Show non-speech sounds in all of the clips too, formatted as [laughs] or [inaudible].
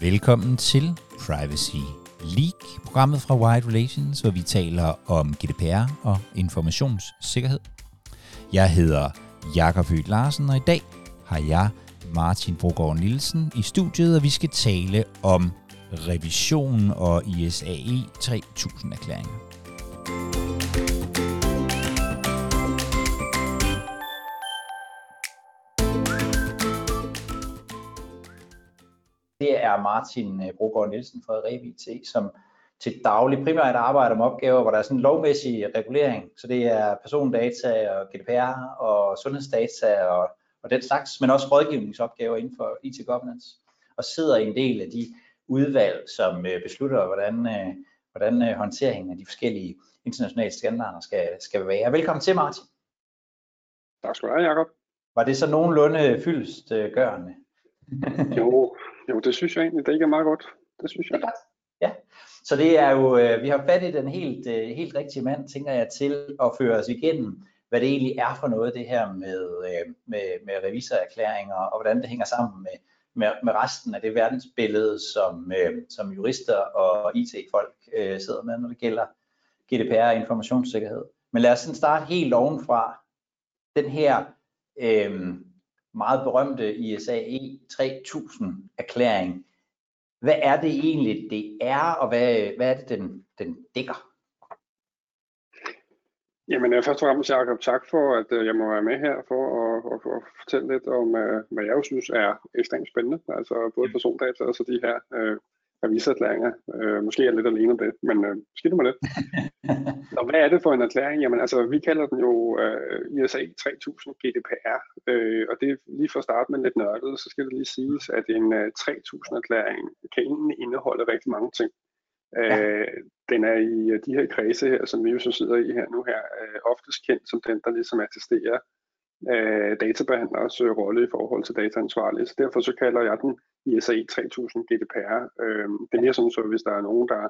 Velkommen til Privacy League, programmet fra Wide Relations, hvor vi taler om GDPR og informationssikkerhed. Jeg hedder Jakob Høgh Larsen, og i dag har jeg Martin Brogaard Nielsen i studiet, og vi skal tale om revision og ISAE 3000-erklæringer. Er Martin øh, Brogaard Nielsen fra RevIT, som til daglig primært arbejder med opgaver, hvor der er sådan en lovmæssig regulering. Så det er persondata og GDPR og sundhedsdata og, og den slags, men også rådgivningsopgaver inden for IT governance. Og sidder i en del af de udvalg, som øh, beslutter, hvordan, øh, hvordan håndteringen af de forskellige internationale standarder skal, skal være. Velkommen til, Martin. Tak skal du have, Jacob. Var det så nogenlunde fyldest gørende? jo, jo, det synes jeg egentlig, det ikke er meget godt. Det synes jeg. Det er godt. Ja, så det er jo, øh, vi har fat i den helt, øh, helt rigtige mand, tænker jeg, til at føre os igennem, hvad det egentlig er for noget, det her med, øh, med, med revisorerklæringer, og hvordan det hænger sammen med, med, med resten af det verdensbillede, som, øh, som jurister og IT-folk øh, sidder med, når det gælder GDPR og informationssikkerhed. Men lad os sådan starte helt ovenfra. Den her øh, meget berømte ISAE 3000 erklæring. Hvad er det egentlig, det er, og hvad, hvad er det, den, den dækker? Jamen først og fremmest, Jacob, tak for, at øh, jeg må være med her for at, at, at fortælle lidt om, øh, hvad jeg jo synes er ekstremt spændende. Altså både persondata og så de her øh, revisererklæringer. Øh, måske er jeg lidt alene om det, men øh, skidt med det. Og [laughs] hvad er det for en erklæring? Jamen altså, vi kalder den jo øh, ISA 3000 GDPR, øh, og det er lige for at starte med lidt nørdet, så skal det lige siges, at en øh, 3000 erklæring kan egentlig indeholde rigtig mange ting. Ja. Øh, den er i øh, de her kredse her, som vi jo så sidder i her nu her, øh, oftest kendt som den, der ligesom attesterer øh, databehandlers øh, rolle i forhold til dataansvarlige. Så derfor så kalder jeg den ISA 3000 GDPR. Øh, det er mere sådan, så hvis der er nogen, der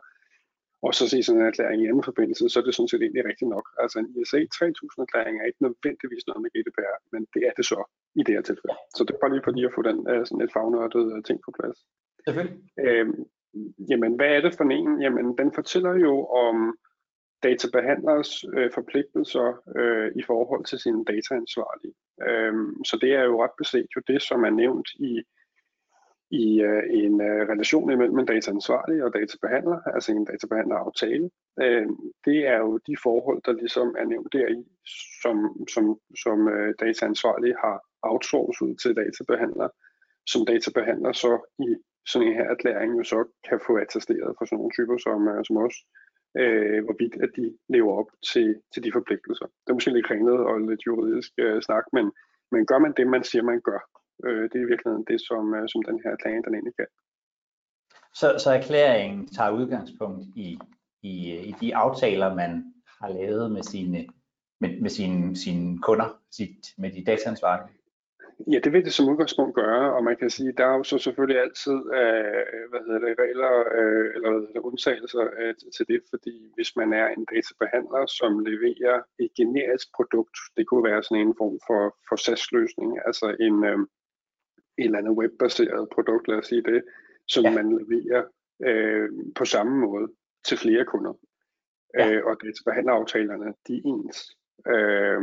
også så se sådan en erklæring i anden forbindelse, så er det sådan set egentlig rigtigt nok. Altså en ISA 3000 erklæring er ikke nødvendigvis noget med GDPR, men det er det så i det her tilfælde. Så det er bare lige for lige at få den uh, sådan et fagnørdet uh, ting på plads. Selvfølgelig. Øhm, jamen, hvad er det for en? Jamen, den fortæller jo om databehandlers øh, forpligtelser øh, i forhold til sine dataansvarlige. Øhm, så det er jo ret beset jo det, som er nævnt i i øh, en øh, relation imellem en dataansvarlig og databehandler, altså en databehandleraftale. Øh, det er jo de forhold, der ligesom er nævnt deri, som, som, som øh, dataansvarlig har outsourcet til databehandler, som databehandler så i sådan en her erklæring jo så kan få attesteret for sådan nogle typer som, øh, som os, øh, Øh, hvorvidt at de lever op til, til de forpligtelser. Det er måske lidt kringlet og lidt juridisk øh, snak, men, men gør man det, man siger, man gør, Øh, det er i virkeligheden det, som, øh, som den her erklæring den egentlig kan. Så, så erklæringen tager udgangspunkt i, i, øh, i de aftaler, man har lavet med sine, med, med sine, sine kunder, sit, med de dataansvarlige? Ja, det vil det som udgangspunkt gøre, og man kan sige, der er jo så selvfølgelig altid øh, hvad hedder det, regler øh, eller hvad det, undtagelser øh, til det, fordi hvis man er en databehandler, som leverer et generisk produkt, det kunne være sådan en form for, for SAS-løsning, altså en, øh, et eller andet webbaseret produkt, lad os sige det, som ja. man leverer øh, på samme måde til flere kunder. Ja. Øh, og databehandleraftalerne, de er ens. Øh,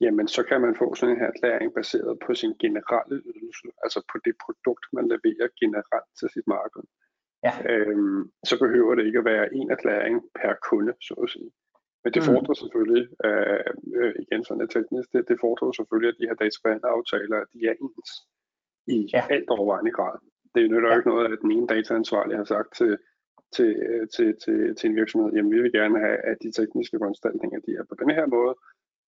jamen så kan man få sådan en erklæring baseret på sin generelle ydelse, altså på det produkt, man leverer generelt til sit marked. Ja. Øhm, så behøver det ikke at være en erklæring per kunde, så at sige. Men det mm. fordrer selvfølgelig, øh, øh, igen sådan et teknisk, det, det fordrer selvfølgelig, at de her databehandleraftaler, de er ens i ja. alt overvejende grad. Det nytter jo ja. ikke noget, at den ene dataansvarlige har sagt til, til, til, til, til en virksomhed, jamen vi vil gerne have, at de tekniske foranstaltninger de er på den her måde,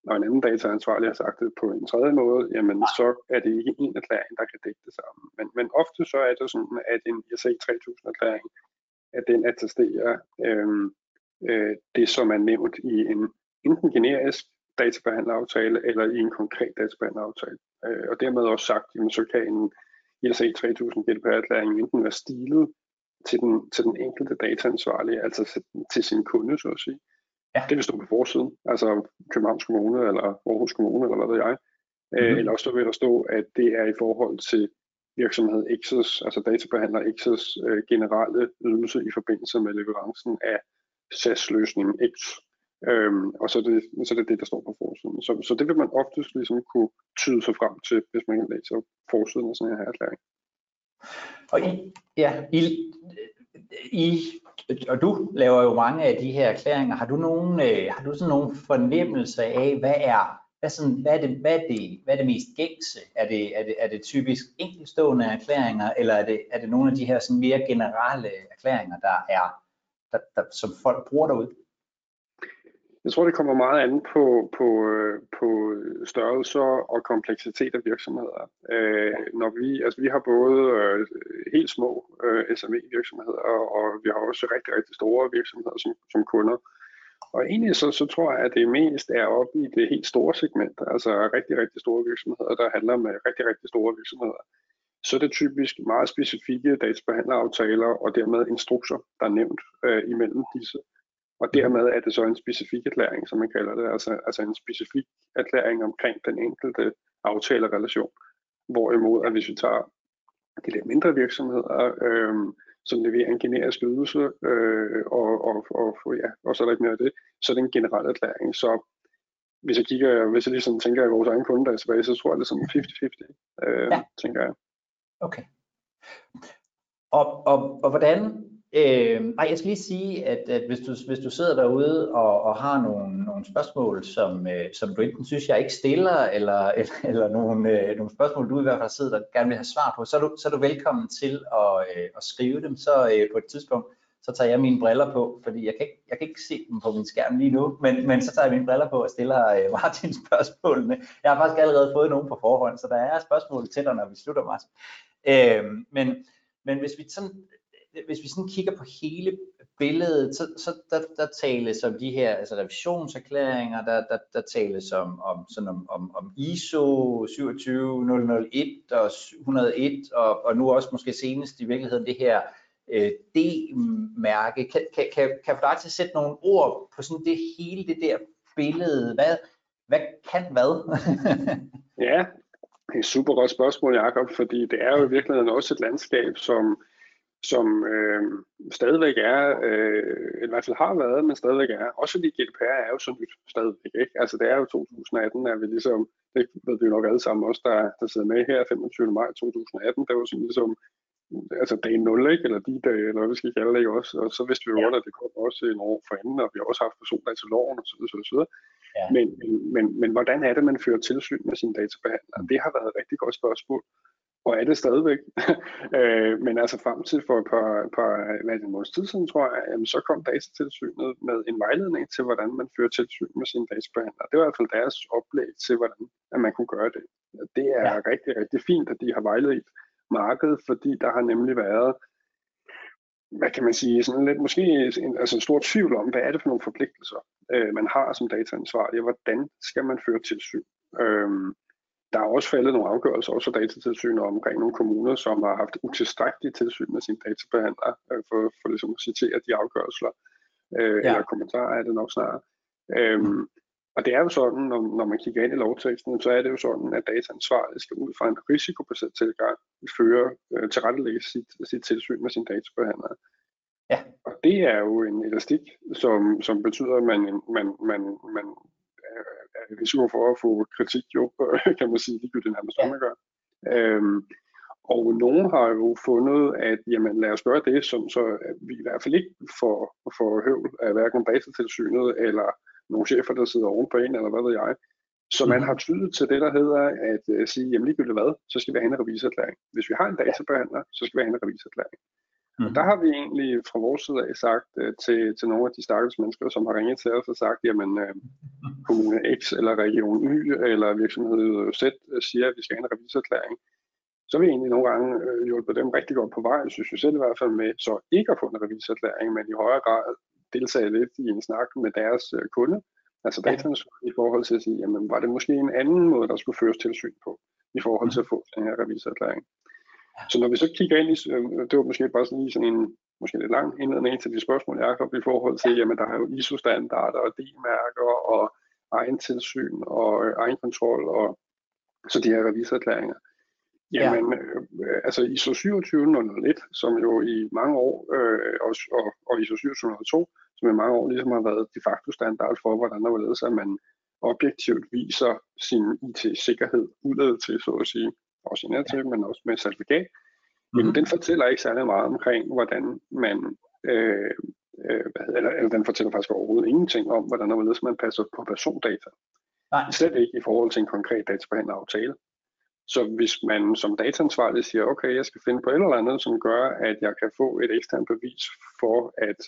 og en anden dataansvarlig har sagt det på en tredje måde, jamen ja. så er det ikke en erklæring, der kan dække det sammen. Men, men ofte så er det sådan, at en ISA 3000 erklæring, at den attesterer øhm, øh, det, som er nævnt i en enten generisk databehandleraftale eller i en konkret databehandleraftale. Øh, og dermed også sagt, jamen, så kan en ISA 3000 GDPR-erklæring enten være stilet til den, til den enkelte dataansvarlige, altså til sin kunde, så at sige, Ja. Det vil stå på forsiden, altså Københavns Kommune eller Aarhus Kommune eller hvad ved jeg. Mm-hmm. Eller også vil der stå, at det er i forhold til virksomhed X's, altså databehandler X's øh, generelle ydelse i forbindelse med leverancen af SAS-løsningen X. Øhm, og så er, det, så er det det, der står på forsiden. Så, så det vil man oftest ligesom kunne tyde sig frem til, hvis man læser forsiden af sådan her erklæring. Og I, ja, I, I, og du laver jo mange af de her erklæringer. Har du nogen, øh, har du sådan nogen fornemmelse af, hvad er hvad, sådan, hvad, er det, hvad, er det, hvad er det mest gængse? Er det, er det, er det typisk enkeltstående erklæringer, eller er det, er det nogle af de her sådan mere generelle erklæringer, der er, der, der, som folk bruger derude? Jeg tror, det kommer meget an på, på, øh, på størrelser og kompleksitet af virksomheder. Øh, når vi, altså vi har både øh, helt små øh, SME-virksomheder, og, vi har også rigtig, rigtig store virksomheder som, som kunder. Og egentlig så, så tror jeg, at det mest er oppe i det helt store segment, altså rigtig, rigtig store virksomheder, der handler med rigtig, rigtig store virksomheder. Så er det typisk meget specifikke databehandleraftaler og dermed instrukser, der er nævnt øh, imellem disse. Og dermed er det så en specifik erklæring, som man kalder det, altså, altså en specifik erklæring omkring den enkelte aftalerelation. Hvorimod, at hvis vi tager de lidt mindre virksomheder, øh, som leverer en generisk ydelse, øh, og, og, og, ja, og så er der ikke mere af det, så er det en generel erklæring. Så hvis jeg kigger, hvis jeg ligesom tænker i vores egen kundedatabase, så tror jeg, det er sådan 50-50, øh, ja. tænker jeg. Okay. Og, og, og hvordan Øh, nej, jeg skal lige sige, at, at hvis, du, hvis du sidder derude og, og har nogle, nogle spørgsmål, som, øh, som du enten synes, jeg ikke stiller, eller, [laughs] eller, eller nogle, øh, nogle spørgsmål, du i hvert fald sidder og gerne vil have svar på, så er du, så er du velkommen til at, øh, at skrive dem. Så øh, på et tidspunkt, så tager jeg mine briller på, fordi jeg kan ikke, jeg kan ikke se dem på min skærm lige nu, men, men så tager jeg mine briller på og stiller øh, [laughs] Martin spørgsmålene. Jeg har faktisk allerede fået nogle på forhånd, så der er spørgsmål til dig, når vi slutter, Martin. Øh, men, men hvis vi sådan hvis vi sådan kigger på hele billedet, så, så der, der tales om de her altså revisionserklæringer, der, der, der tales om, om, sådan om, om, om ISO 27001 og 101, og, og nu også måske senest i virkeligheden det her øh, D-mærke. Kan, kan, kan, kan få dig til at sætte nogle ord på sådan det hele det der billede? Hvad, hvad kan hvad? [laughs] ja, det er et super godt spørgsmål, Jacob, fordi det er jo i virkeligheden også et landskab, som som øh, stadigvæk er, øh, i hvert fald har været, men stadigvæk er. Også fordi GDPR er jo så nyt stadigvæk. Ikke? Altså det er jo 2018, er vi ligesom, det ved vi jo nok alle sammen også, der, der sidder med her 25. maj 2018, det var sådan ligesom, altså dag 0, ikke? eller de dage, eller hvad vi skal kalde det, ikke? også. Og så vidste vi jo godt, at det kom også en år for enden, og vi har også haft personer til loven osv. Så, så, så. Ja. Men, men, men, men hvordan er det, man fører tilsyn med sine databehandlere? Det har været et rigtig godt spørgsmål og er det stadigvæk. [laughs] øh, men altså frem til for et par, par hvad det, en måneds tid siden, tror jeg, jamen, så kom datatilsynet med en vejledning til, hvordan man fører tilsyn med sine databehandlere. Det var i hvert fald deres oplæg til, hvordan at man kunne gøre det. Det er ja. rigtig, rigtig fint, at de har vejledt markedet, fordi der har nemlig været hvad kan man sige, sådan lidt måske en, altså en stor tvivl om, hvad er det for nogle forpligtelser, øh, man har som dataansvarlig, og hvordan skal man føre tilsyn. Øhm, der er også faldet nogle afgørelser, også fra datatilsynet omkring nogle kommuner, som har haft utilstrækkeligt tilsyn med sine databehandlere, øh, for, for ligesom at citere de afgørelser, øh, ja. eller kommentarer er det nok snarere. Øhm, og det er jo sådan, når, når man kigger ind i lovteksten, så er det jo sådan, at dataansvarlige skal ud fra en risikobaseret tilgang føre øh, tilrettelægge sit, sit tilsyn med sine databehandlere. Ja. Og det er jo en elastik, som, som betyder, at man, man, man, man risiko for at få kritik, jo, [laughs] kan man sige, det nærmest, hvad man gør. Øhm, og nogen har jo fundet, at jamen, lad os gøre det, som, så vi i hvert fald ikke får, får høvl af hverken datatilsynet eller nogle chefer, der sidder ovenpå en, eller hvad ved jeg. Så man mhm. har tydet til det, der hedder at uh, sige, jamen ligegyldigt hvad, så skal vi have en revisorerklæring. Hvis vi har en databehandler, så skal vi have en revisorerklæring. Mm. Og der har vi egentlig fra vores side af sagt uh, til, til nogle af de stakkels mennesker, som har ringet til os og sagt, jamen uh, kommune X eller region Y eller virksomhed Z uh, siger, at vi skal have en revisorerklæring, så har vi egentlig nogle gange uh, hjulpet dem rigtig godt på vej, synes vi selv i hvert fald med, så ikke at få en revisorerklæring, men i højere grad deltage lidt i en snak med deres uh, kunde, altså dataens i forhold til at sige, jamen var det måske en anden måde, der skulle føres tilsyn på, i forhold til at få den her revisorerklæring. Så når vi så kigger ind i, øh, det var måske bare sådan lige sådan en, måske lidt lang indledning til de spørgsmål, Jacob, i forhold til, jamen der er jo ISO-standarder og D-mærker og egen tilsyn og øh, egen kontrol og så de her revisorerklæringer. Jamen, ja. øh, altså ISO 27001, som jo i mange år, øh, og, og, og ISO 27002, som i mange år ligesom har været de facto standard for, hvordan der vil at man objektivt viser sin IT-sikkerhed udad til, så at sige, indad til, men også med certifikat. Mm-hmm. Jamen, den fortæller ikke særlig meget omkring, hvordan man, øh, øh, hvad hedder, eller, eller den fortæller faktisk overhovedet ingenting om, hvordan vil man passer på persondata. Nej. Slet ikke i forhold til en konkret databehandleraftale. Så hvis man som dataansvarlig siger, okay, jeg skal finde på et eller andet, som gør, at jeg kan få et eksternt bevis for, at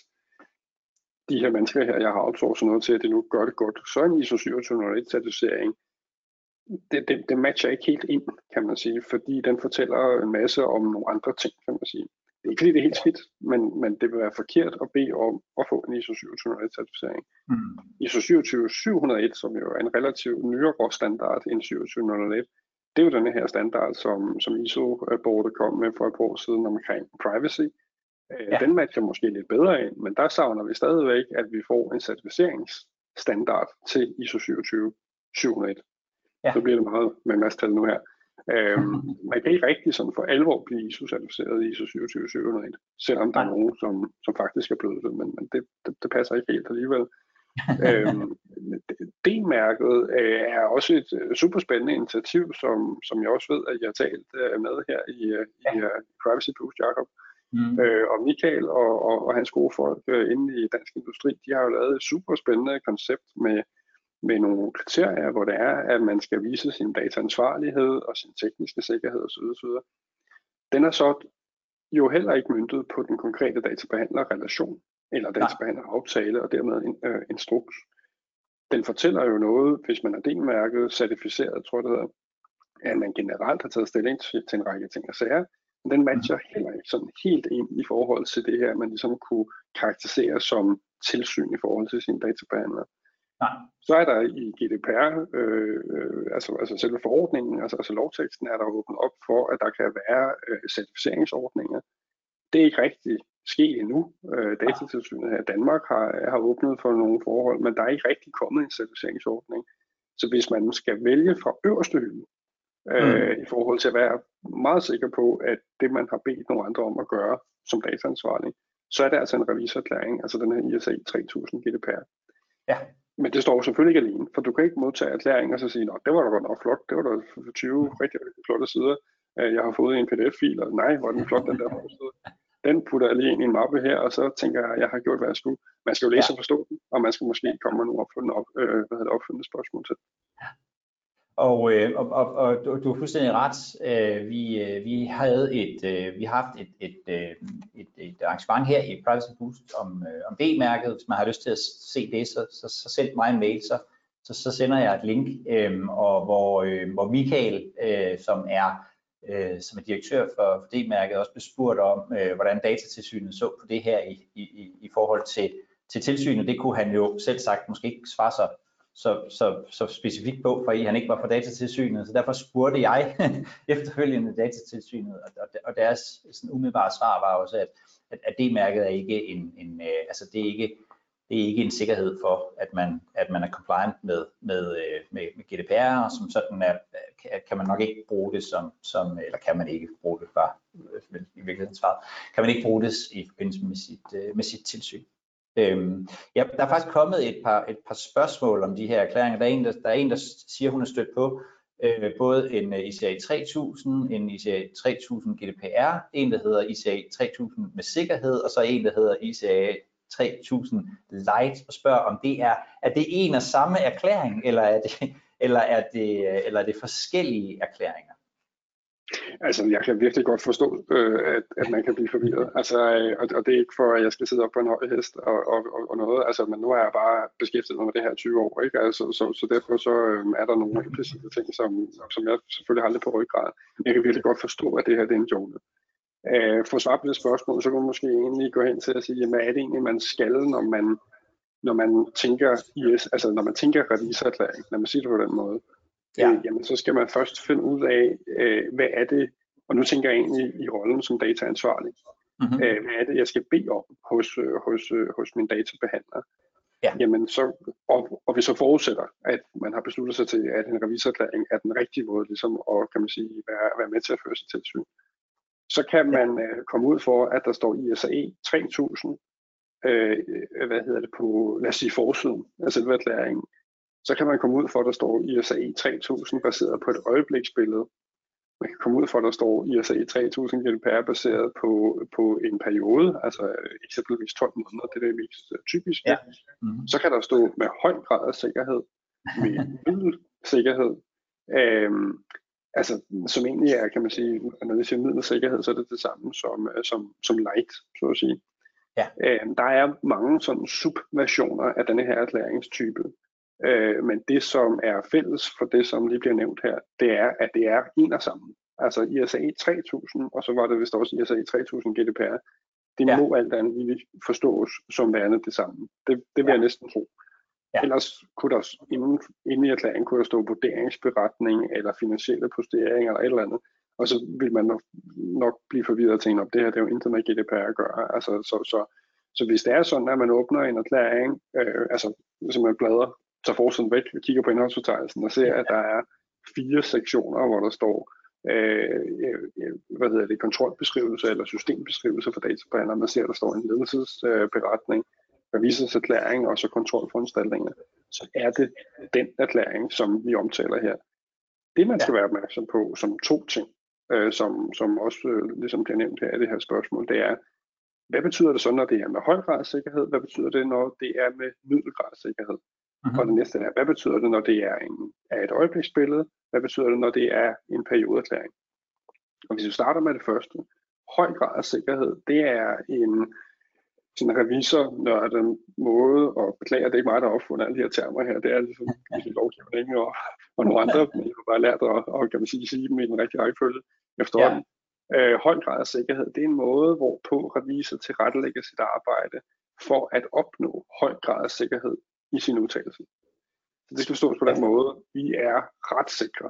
de her mennesker her, jeg har outsourcet noget til, at de nu gør det godt, så en ISO 27001 certificering, det, det, det matcher ikke helt ind, kan man sige, fordi den fortæller en masse om nogle andre ting, kan man sige. Det er ikke lige det helt skidt, men, men det vil være forkert at bede om at få en ISO 27001 certificering. Mm. ISO 27701, som jo er en relativt nyere standard end 27001, det er jo den her standard, som, som ISO-bordet kom med for et par år siden omkring privacy. Øh, ja. Den matcher måske lidt bedre ind, men der savner vi stadigvæk, at vi får en certificeringsstandard til ISO 27701. Ja. Så bliver det meget med mastal nu her. Øhm, [laughs] man kan ikke rigtig sådan for alvor blive ISO-certificeret i ISO 27701, selvom der er nogen, som, som faktisk er blevet det, men, men det, det, det passer ikke helt alligevel. øhm, [laughs] D-mærket øh, er også et øh, super spændende initiativ, som, som jeg også ved, at jeg har talt øh, med her i, øh, i uh, Privacy Boost, Jacob. Mm. Øh, og Michael og, og, og hans gode folk øh, inde i dansk industri, de har jo lavet et super spændende koncept med, med nogle kriterier, hvor det er, at man skal vise sin dataansvarlighed og sin tekniske sikkerhed osv. osv. Den er så jo heller ikke myndet på den konkrete databehandlerrelation eller databehandleraftale og dermed en øh, instruks. Den fortæller jo noget, hvis man er delmærket, certificeret, tror jeg det hedder, at man generelt har taget stilling til, til en række ting og sager, men den matcher mm. heller ikke sådan helt ind i forhold til det her, man ligesom kunne karakterisere som tilsyn i forhold til sin databehandler. Nej. Så er der i GDPR, øh, altså, altså selve forordningen, altså, altså lovteksten, er der åbnet op for, at der kan være øh, certificeringsordninger. Det er ikke rigtig sket endnu. Øh, Datatilsynet her i Danmark har, har åbnet for nogle forhold, men der er ikke rigtig kommet en certificeringsordning. Så hvis man skal vælge fra øverste hylde, øh, mm. i forhold til at være meget sikker på, at det man har bedt nogle andre om at gøre som dataansvarlig, så er det altså en revisorerklæring, altså den her ISA 3000 GDPR. Ja. Men det står selvfølgelig ikke alene, for du kan ikke modtage erklæringer og så sige, at det var da godt nok flot, det var da 20 rigtig, rigtig flotte sider, øh, jeg har fået en pdf-fil, og nej, hvor er den flot, den der forside. Den putter jeg lige ind i en mappe her, og så tænker jeg, at jeg har gjort, hvad jeg skulle. Man skal jo læse ja. og forstå den, og man skal måske komme med nogle opfølgende, op, øh, hvad hedder det, opfølgende spørgsmål til. Og, øh, og, og, og du, du har fuldstændig ret. Øh, vi, øh, vi havde et, øh, vi har haft et, et, øh, et, et arrangement her i Privacy Boost om, øh, om B-mærket. Hvis man har lyst til at se det, så, så, så send mig en mail, så, så, så sender jeg et link, øh, og hvor, øh, hvor Michael, øh, som er øh, som er direktør for, for D-mærket, også blev spurgt om, øh, hvordan datatilsynet så på det her i, i, i forhold til, til tilsynet. Det kunne han jo selv sagt måske ikke svare så så, så, så specifikt på, fordi han ikke var fra datatilsynet, så derfor spurgte jeg [laughs] efterfølgende datatilsynet, og, og, deres sådan umiddelbare svar var også, at, at, at det mærket er ikke en, en øh, altså det er ikke, det er ikke en sikkerhed for, at man, at man er compliant med, med, øh, med, med GDPR, og som sådan er, kan man nok ikke bruge det som, som eller kan man ikke bruge det, bare øh, i virkeligheden svaret, kan man ikke bruge det i forbindelse med sit, øh, med sit tilsyn. Øhm, ja, der er faktisk kommet et par, et par spørgsmål om de her erklæringer. Der er en, der, der, er en, der siger, hun er stødt på øh, både en øh, ICA 3000, en ICA 3000 GDPR, en, der hedder ICA 3000 med sikkerhed, og så en, der hedder ICA 3000 Light, og spørger, om det er, er det en og samme erklæring, eller er det, eller er det, øh, eller er det forskellige erklæringer? Altså, jeg kan virkelig godt forstå, øh, at, at man kan blive forvirret. Altså, øh, og, og det er ikke for, at jeg skal sidde op på en høj hest og, og, og, og noget. Altså, men nu er jeg bare beskæftiget med det her 20 år, ikke? Altså, så, så derfor så øh, er der nogle implicite ting, som, som jeg selvfølgelig har lidt på ryggrad. Men jeg kan virkelig godt forstå, at det her det er en jungle. Øh, for at svare på det spørgsmål, så kan man måske egentlig gå hen til at sige, hvad er det egentlig, man skal, når man, når man tænker IS, altså når man tænker revisorerklæring, når man siger det på den måde ja. øh, jamen så skal man først finde ud af, øh, hvad er det, og nu tænker jeg egentlig i rollen som dataansvarlig, Mm-hmm. Øh, hvad er det, jeg skal bede om hos, øh, hos, øh, hos min databehandler? Ja. Jamen så, og, og vi så forudsætter, at man har besluttet sig til, at en revisorerklæring er den rigtige måde ligesom, at kan man sige, være, være med til at føre sig tilsyn. Så kan man ja. øh, komme ud for, at der står ISAE 3000, øh, hvad hedder det på, lad os sige forsiden af selve erklæringen, så kan man komme ud for, at der står ISAE 3000 baseret på et øjebliksbillede. Man kan komme ud for, at der står ISAE 3000 GDPR baseret på, på en periode, altså eksempelvis 12 måneder, det er det mest typiske. Ja. Mm-hmm. Så kan der stå med høj grad af sikkerhed, med [laughs] middel sikkerhed, øhm, altså, som egentlig er, kan man sige, når vi siger middel sikkerhed, så er det det samme som, øh, som, som light, så at sige. Ja. Øhm, der er mange sådan subversioner af denne her erklæringstype. Øh, men det, som er fælles for det, som lige bliver nævnt her, det er, at det er en og samme. Altså ISA 3000, og så var det vist også ISA 3000 GDPR. Det ja. må alt andet lige forstås som værende det samme. Det, det vil ja. jeg næsten tro. Ja. Ellers kunne der inden, inden i erklæringen kunne der stå vurderingsberetning eller finansielle posteringer eller et eller andet. Og så vil man nok, nok blive forvirret og tænke, at det her det er jo intet med GDPR at gøre. Altså, så, så, så hvis det er sådan, at man åbner en erklæring, øh, altså hvis man bladrer tager forsiden væk og kigger på indholdsfortegnelsen og ser, at der er fire sektioner, hvor der står øh, øh, hvad hedder det, kontrolbeskrivelse eller systembeskrivelse for databehandler. Man ser, at der står en ledelsesberetning, revisorserklæring og så kontrolforanstaltninger. Så er det den erklæring, som vi omtaler her. Det man skal være opmærksom på som to ting, øh, som, som også øh, ligesom bliver nævnt her i det her spørgsmål, det er, hvad betyder det så, når det er med høj grad sikkerhed? Hvad betyder det, når det er med middelgrad sikkerhed? Mm-hmm. Og det næste er, hvad betyder det, når det er, en, er et øjebliksbillede? Hvad betyder det, når det er en periodeerklæring? Og hvis vi starter med det første, høj grad af sikkerhed, det er en sådan revisor nørden måde, og beklager, det er ikke mig, der har opfundet alle de her termer her, det er ligesom [laughs] lovgivning og, og nogle andre, men jeg har bare lært at, og, kan man sige, sige dem i den rigtige rækkefølge efterhånden. Ja. Øh, høj grad af sikkerhed, det er en måde, hvorpå revisor tilrettelægger sit arbejde for at opnå høj grad af sikkerhed i sin udtalelse. Så det skal forstås på den måde, vi er ret sikre.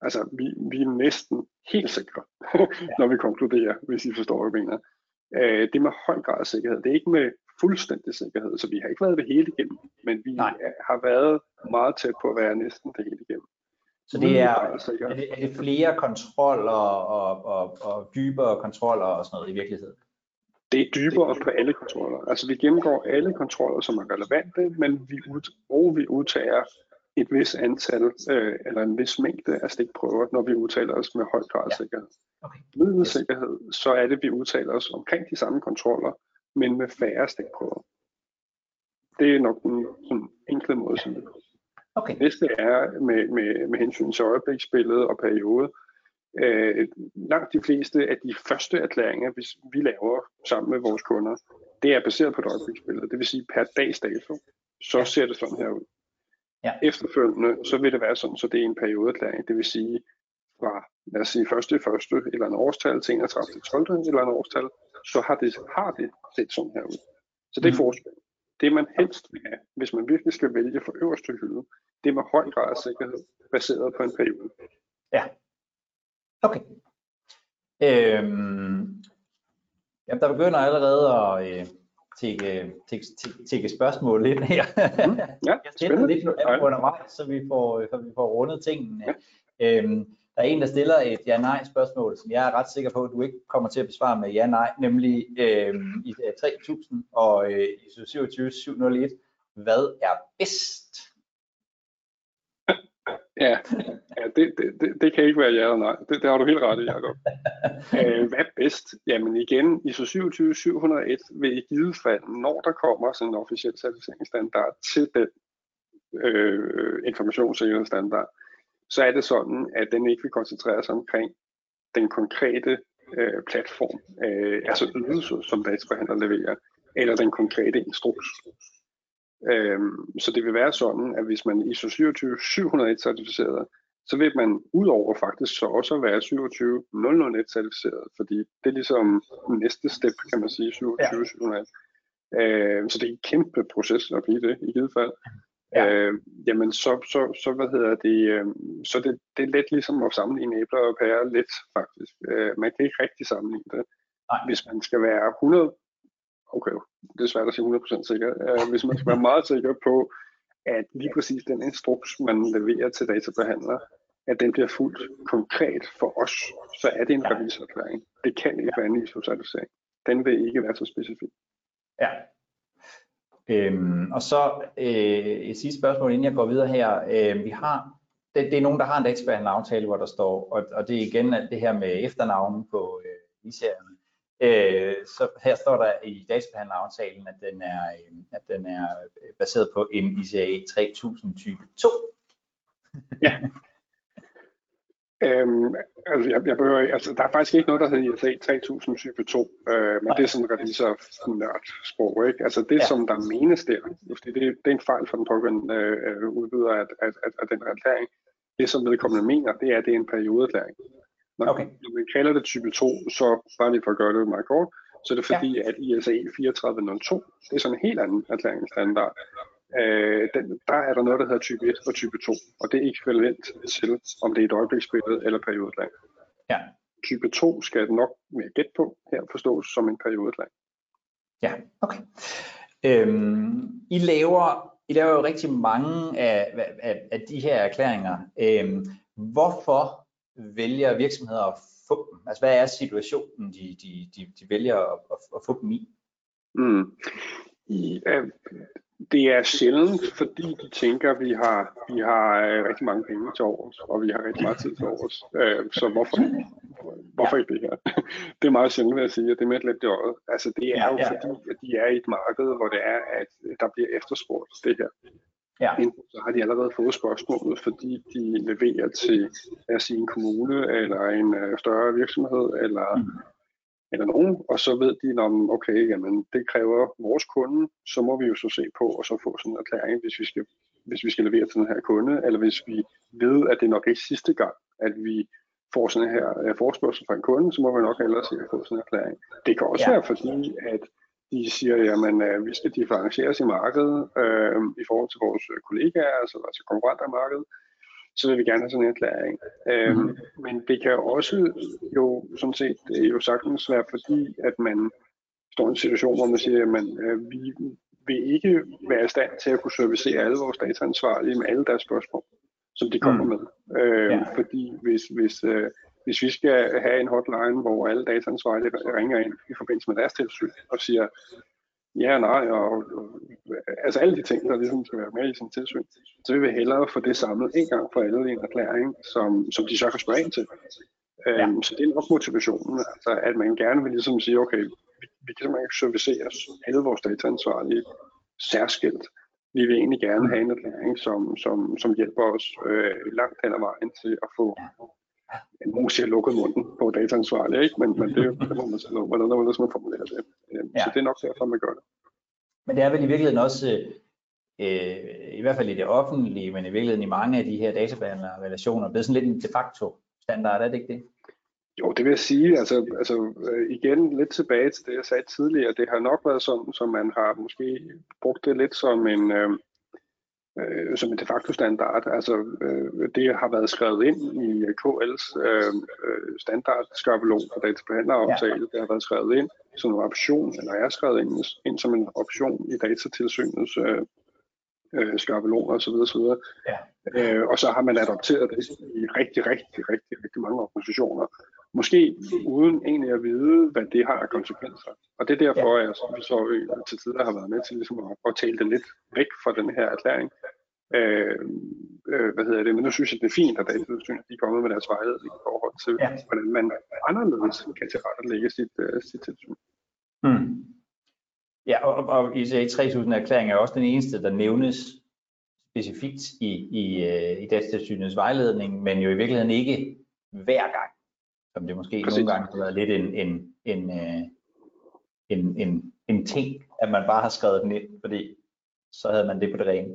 Altså, vi, vi er næsten helt sikre, [laughs] når vi konkluderer, hvis I forstår, hvad jeg mener. Øh, det med høj grad af sikkerhed, det er ikke med fuldstændig sikkerhed, så vi har ikke været det hele igennem, men vi Nej. har været meget tæt på at være næsten det hele igennem. Så det er, er, det, er det flere kontroller og, og, og dybere kontroller og sådan noget i virkeligheden? Det er dybere på alle kontroller. Altså vi gennemgår alle kontroller, som er relevante, men vi ud, og vi udtager et vis antal øh, eller en vis mængde af stikprøver, når vi udtaler os med høj grad af sikkerhed. Okay. Med sikkerhed, så er det, vi udtaler os omkring de samme kontroller, men med færre stikprøver. Det er nok den sådan, enkle måde at sige det. Okay. Næste er med, med, med hensyn til øjebliksbillede og periode, Øh, langt de fleste af de første erklæringer, hvis vi laver sammen med vores kunder, det er baseret på et øjebliksbillede. Det vil sige per dags dato, så ja. ser det sådan her ud. Ja. Efterfølgende, så vil det være sådan, så det er en periodeerklæring. Det vil sige fra, lad os sige, første første eller en årstal til 31. 12. eller en årstal, så har det, har det set sådan her ud. Så det er mm. forskellen. Det man helst vil have, hvis man virkelig skal vælge for øverste hylde, det er med høj grad af sikkerhed, baseret på en periode. Ja, Okay. Øhm, jamen, der begynder allerede at øh, tække, tække, tække spørgsmål lidt her. Mm, ja, [laughs] jeg stiller lidt undervejs, så vi får, så vi får rundet tingene. Ja. Øhm, der er en, der stiller et ja-nej spørgsmål, som jeg er ret sikker på, at du ikke kommer til at besvare med ja-nej, nemlig øhm, i 3000 og øh, i 27701. Hvad er bedst? Ja, ja det, det, det, det kan ikke være ja eller nej. Det, det har du helt ret i, Jacob. [laughs] øh, hvad bedst? Jamen igen, ISO 27701 vil i givet fald, når der kommer sådan en officiel certificeringsstandard til den øh, informationssikkerhedsstandard, så er det sådan, at den ikke vil koncentrere sig omkring den konkrete øh, platform, øh, altså ydelse, som databehandler leverer, eller den konkrete instruks. Øhm, så det vil være sådan, at hvis man ISO 27701 certificeret, så vil man udover faktisk så også være 27001 certificeret, fordi det er ligesom næste step, kan man sige, 27701. Ja. Øhm, så det er en kæmpe proces at blive det i givet fald. Ja. Øh, jamen så, så, så, hvad hedder det, øh, så det, det er let ligesom at sammenligne æbler og pærer lidt faktisk. Øh, man kan ikke rigtig sammenligne det. Nej. Hvis man skal være 100, okay, det er svært at sige 100% sikker, uh, hvis man skal være meget sikker på, at lige præcis den instruks, man leverer til databehandler, at den bliver fuldt konkret for os, så er det en revisorerklæring. Det kan ikke være en ISO-certificering. Den vil ikke være så specifik. Ja. Øhm, og så øh, et sidste spørgsmål, inden jeg går videre her. Øh, vi har, det, det er nogen, der har en databehandleraftale, hvor der står, og, og det er igen det her med efternavnen på øh, isærerne. Øh, så her står der i databehandleraftalen, at den er, øh, at den er baseret på en ICA 3000 type 2. ja. Øhm, altså, jeg, jeg behøver, altså, der er faktisk ikke noget, der hedder ISA 3000 type 2, øh, men det er sådan en revisor nørd sprog, ikke? Altså det, ja. som der menes der, fordi det, det er en fejl for den pågældende øh, udbyder af, af, af, af den erklæring, det som vedkommende mener, det er, at det er en periodeerklæring. Når, okay. når man kalder det type 2, så bare lige for at gøre det meget kort, så er det fordi, ja. at ISA 3402, det er sådan en helt anden erklæringsstandard, øh, den, der er der noget, der hedder type 1 og type 2, og det er ekvivalent til, om det er et øjebliksbillede eller periodeplan. Ja. Type 2 skal nok mere gæt på, her forstås som en periodeplan. Ja, okay. Øhm, I laver I laver jo rigtig mange af, af, af de her erklæringer. Øhm, hvorfor vælger virksomheder at få dem? Altså hvad er situationen, de, de, de, de vælger at, at, at få dem i? Mm. I, uh, det er sjældent, fordi de tænker, at vi har, vi har øh, rigtig mange penge til overs, og vi har rigtig meget tid til overs. Øh, så hvorfor, hvorfor ikke det her? [laughs] Det er meget sjældent, vil jeg sige, at det er med et lidt i øjet. Altså, det er jo fordi, at de er i et marked, hvor det er, at der bliver efterspurgt det her. Ja. så har de allerede fået spørgsmålet, fordi de leverer til lad os sige, en kommune eller en øh, større virksomhed eller mm eller nogen, og så ved de, om okay, jamen, det kræver vores kunde, så må vi jo så se på og så få sådan en erklæring, hvis vi skal, hvis vi skal levere til den her kunde, eller hvis vi ved, at det nok ikke sidste gang, at vi får sådan her uh, forspørgsel fra en kunde, så må vi nok ellers se at få sådan en erklæring. Det kan også ja. være fordi, at de siger, jamen uh, vi skal differentieres i markedet uh, i forhold til vores kollegaer, altså, altså konkurrenter i markedet, så vil vi gerne have sådan en erklæring. Øhm, mm. Men det kan også jo sådan set jo sagtens være fordi, at man står i en situation, hvor man siger, at man, øh, vi vil ikke være i stand til at kunne servicere alle vores dataansvarlige med alle deres spørgsmål, som de kommer mm. med. Øh, ja. Fordi hvis, hvis, øh, hvis vi skal have en hotline, hvor alle dataansvarlige ringer ind i forbindelse med deres tilsyn og siger, ja og nej, og, og altså alle de ting, der ligesom skal være med i sådan tilsyn, så vil vi hellere få det samlet en gang for alle i en erklæring, som, som de så kan spørge ind til. Øhm, ja. så det er nok motivationen, altså at man gerne vil ligesom sige, okay, vi, vi kan simpelthen ikke servicere alle vores dataansvarlige særskilt. Vi vil egentlig gerne have en erklæring, som, som, som hjælper os øh, langt hen ad vejen til at få nogen siger lukket munden på dataansvarlig, ikke? Men, men det, det må man selv hvordan der man formulere det. Øhm, ja. Så det er nok derfor, man gør det. Men det er vel i virkeligheden også, øh, i hvert fald i det offentlige, men i virkeligheden i mange af de her databehandlerrelationer, blevet sådan lidt en de facto standard, er det ikke det? Jo, det vil jeg sige, altså, altså øh, igen lidt tilbage til det, jeg sagde tidligere, det har nok været sådan, som man har måske brugt det lidt som en, øh, øh, som en de facto standard. Altså, øh, det har været skrevet ind i KL's øh, øh standardskabelon for databehandleraftale. Ja. Det har været skrevet ind som en option, eller er skrevet ind, ind som en option i datatilsynets øh, øh, skabeloner osv. osv. Ja. Øh, og så har man adopteret det i rigtig, rigtig, rigtig, rigtig mange organisationer. Måske uden egentlig at vide, hvad det har af konsekvenser. Og det er derfor, ja. jeg så, så til tider har været med til ligesom at, at tale det lidt væk fra den her erklæring. Øh, øh, hvad hedder det? Men nu synes jeg, det er fint, at Datatilsynet er kommet med deres vejledning i forhold til, ja. hvordan man anderledes kan tilrettelægge sit, uh, sit tilsyn. Mm. Ja, og, og ICA 3000 erklæring er også den eneste, der nævnes specifikt i, i, uh, i Datatilsynets vejledning, men jo i virkeligheden ikke hver gang, som det måske Præcis. nogle gange har været lidt en, en, en, uh, en, en, en ting, at man bare har skrevet den ind, fordi så havde man det på det rene.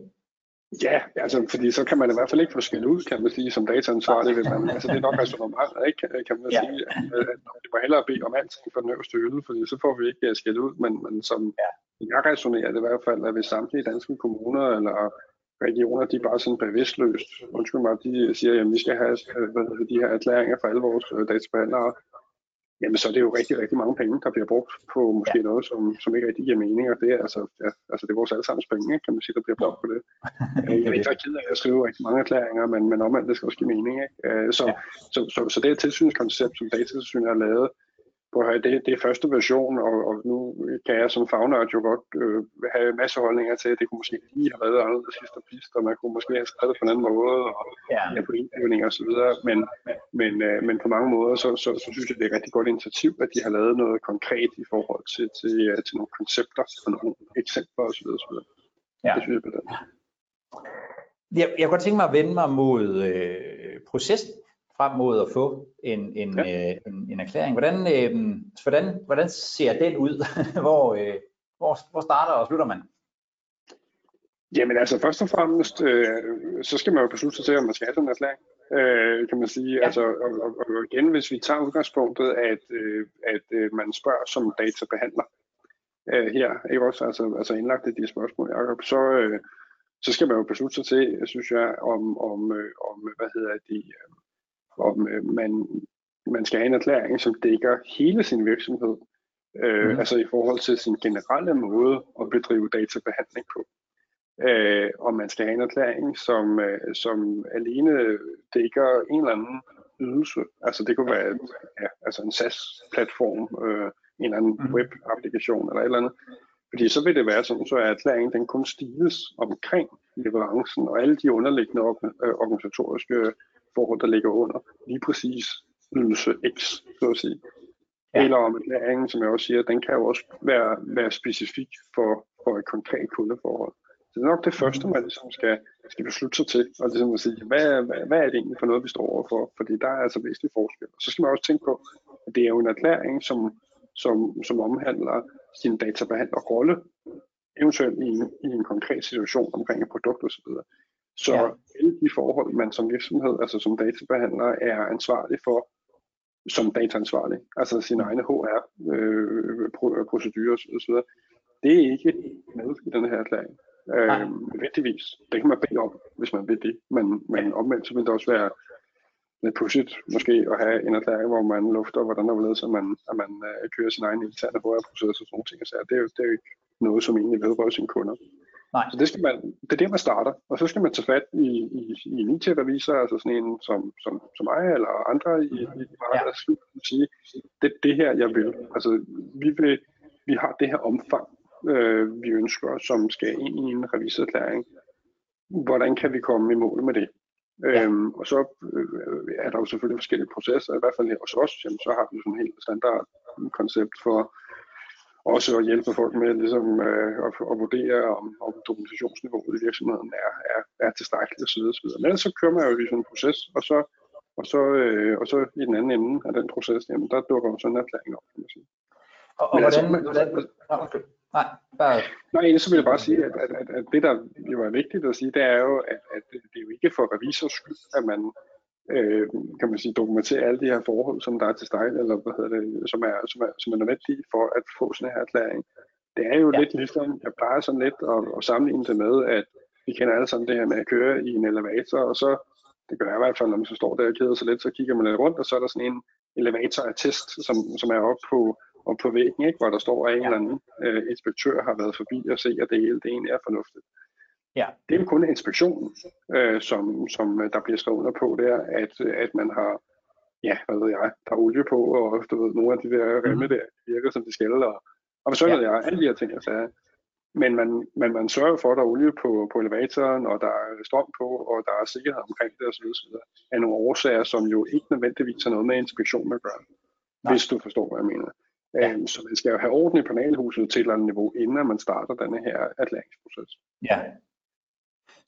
Ja, altså, fordi så kan man i hvert fald ikke få skæld ud, kan man sige, som dataansvarlig. Vil man, altså, det er nok [laughs] resonemang, ikke, kan man ja. sige. At, at det må hellere bede om alting for den øverste hylde, fordi så får vi ikke øh, skæld ud. Men, men som ja. jeg resonerer det i hvert fald, at hvis samtlige danske kommuner eller regioner, de er bare sådan bevidstløst, undskyld mig, de siger, at vi skal have øh, hvad, de her erklæringer for alle vores øh, databehandlere, jamen så er det jo rigtig, rigtig mange penge, der bliver brugt på måske ja. noget, som, som ikke rigtig giver mening, og det er altså, ja, altså det er vores allesammens penge, ikke, kan man sige, der bliver brugt på det. [laughs] Øh, jeg er ikke ked af at skrive rigtig mange erklæringer, men, men omvendt, det skal også give mening. Ikke? Øh, så, ja. så, så, så, det er et tilsynskoncept, som datatilsynet har lavet, på at det, det er første version, og, og nu kan jeg som fagnørd jo godt øh, have masse holdninger til, at det kunne måske lige have været anderledes sidst og pist, og man kunne måske have skrevet på en anden måde, og ja. Ja, på indgivning og så videre, men, men, øh, men på mange måder, så, så, så synes jeg, det er et rigtig godt initiativ, at de har lavet noget konkret i forhold til, til, til, til nogle koncepter og nogle eksempler osv. osv. Ja. Det synes jeg den. Jeg, jeg kunne godt tænke mig at vende mig mod øh, processen frem mod at få en, en, ja. øh, en, en erklæring. Hvordan, øh, hvordan, hvordan ser den ud? [laughs] hvor, øh, hvor, hvor starter og slutter man? Jamen altså først og fremmest, øh, så skal man jo beslutte sig til, om man skal have sådan en erklæring, øh, kan man sige. Ja. Altså, og, og, og igen, hvis vi tager udgangspunktet, at, øh, at øh, man spørger som databehandler øh, her, ikke også, altså, altså indlagt i de spørgsmål, Jacob, så, øh, så skal man jo beslutte sig til, synes jeg, om, om, øh, om hvad hedder de, øh, om øh, man, man skal have en erklæring, som dækker hele sin virksomhed, øh, mm. altså i forhold til sin generelle måde at bedrive databehandling på. Øh, og man skal have en erklæring, som, øh, som alene dækker en eller anden ydelse. Altså det kunne være ja, altså en SaaS-platform, øh, en eller anden mm. web-applikation eller et eller andet. Fordi så vil det være sådan, så er erklæringen den kun stiles omkring leverancen og alle de underliggende øh, organisatoriske forhold, der ligger under lige præcis ydelse X, så at sige. Ja. Eller om erklæringen, som jeg også siger, den kan jo også være, være specifik for, for et konkret kundeforhold. Så det er nok det første, man ligesom skal, skal beslutte sig til, og ligesom at sige, hvad, hvad, hvad er det egentlig for noget, vi står overfor? Fordi der er altså væsentlig forskel. Og så skal man også tænke på, at det er jo en erklæring, som, som, som omhandler sin databehandlerrolle, eventuelt i en, i en konkret situation omkring et produkt osv. Så ja. alle de forhold, man som virksomhed, altså som databehandler, er ansvarlig for, som dataansvarlig, altså sin egne HR-procedurer øh, osv., det er ikke med i den her erklæring. Øh, nødvendigvis. Det kan man bede om, hvis man vil det. Men, men omvendt, så vil det også være lidt pudsigt måske at have en erklæring, hvor man lufter, hvordan der vil at man, at man uh, kører sin egen interne HR-processer og sådan nogle ting. Så det er jo, det er jo ikke noget, som egentlig vedrører sine kunder. Nej. Så det, skal man, det er der, man starter. Og så skal man tage fat i, i, i en IT-revisor, altså sådan en som, som, som mig eller andre i, i markedet, ja. og sige, det det her, jeg vil. Altså, vi, vil, vi har det her omfang, øh, vi ønsker, som skal ind i en revisorerklæring. Hvordan kan vi komme i mål med det? Ja. Øhm, og så øh, er der jo selvfølgelig forskellige processer, i hvert fald her hos os, jamen, så har vi sådan en helt standard koncept for også at hjælpe folk med ligesom, øh, at, at vurdere, om, om dokumentationsniveauet i virksomheden er, er, er tilstrækkeligt osv. osv. Men så kører man jo i sådan en proces, og så, og så, øh, og så i den anden ende af den proces, jamen, der dukker jo sådan en erklæring op, kan man sige. Og, og hvordan, altså, okay. Nej, bare... Nej, så vil jeg bare sige, at, at, at, at det, der jo er vigtigt at sige, det er jo, at, at det er jo ikke for revisors skyld, at man øh, kan man sige, dokumentere alle de her forhold, som der er til stejl, eller hvad hedder det, som er, som er, som er nødvendige for at få sådan her erklæring. Det er jo ja. lidt ligesom, jeg plejer sådan lidt at, at sammenligne det med, at vi kender alle sammen det her med at køre i en elevator, og så, det gør jeg i hvert fald, når man så står der og keder sig lidt, så kigger man lidt rundt, og så er der sådan en elevator-attest, som, som er oppe på, op på væggen, ikke? hvor der står, at en ja. eller anden øh, inspektør har været forbi og se, at det hele det egentlig er fornuftigt. Ja. Det er jo kun inspektionen, øh, som, som øh, der bliver skrevet under på der, at, at man har, ja, hvad ved jeg, der er olie på, og du ved, nogle af de der remme mm. der virker, som de skal, og, og så ja. jeg, alle de her ting, jeg sagde. Men man, man, man sørger for, at der er olie på, på elevatoren, og der er strøm på, og der er sikkerhed omkring det osv. osv. af nogle årsager, som jo ikke nødvendigvis har noget med inspektion at gøre, Nej. hvis du forstår, hvad jeg mener. Ja. Øhm, så man skal jo have orden i panelhuset til et eller andet niveau, inden man starter denne her erklæringsproces. Ja,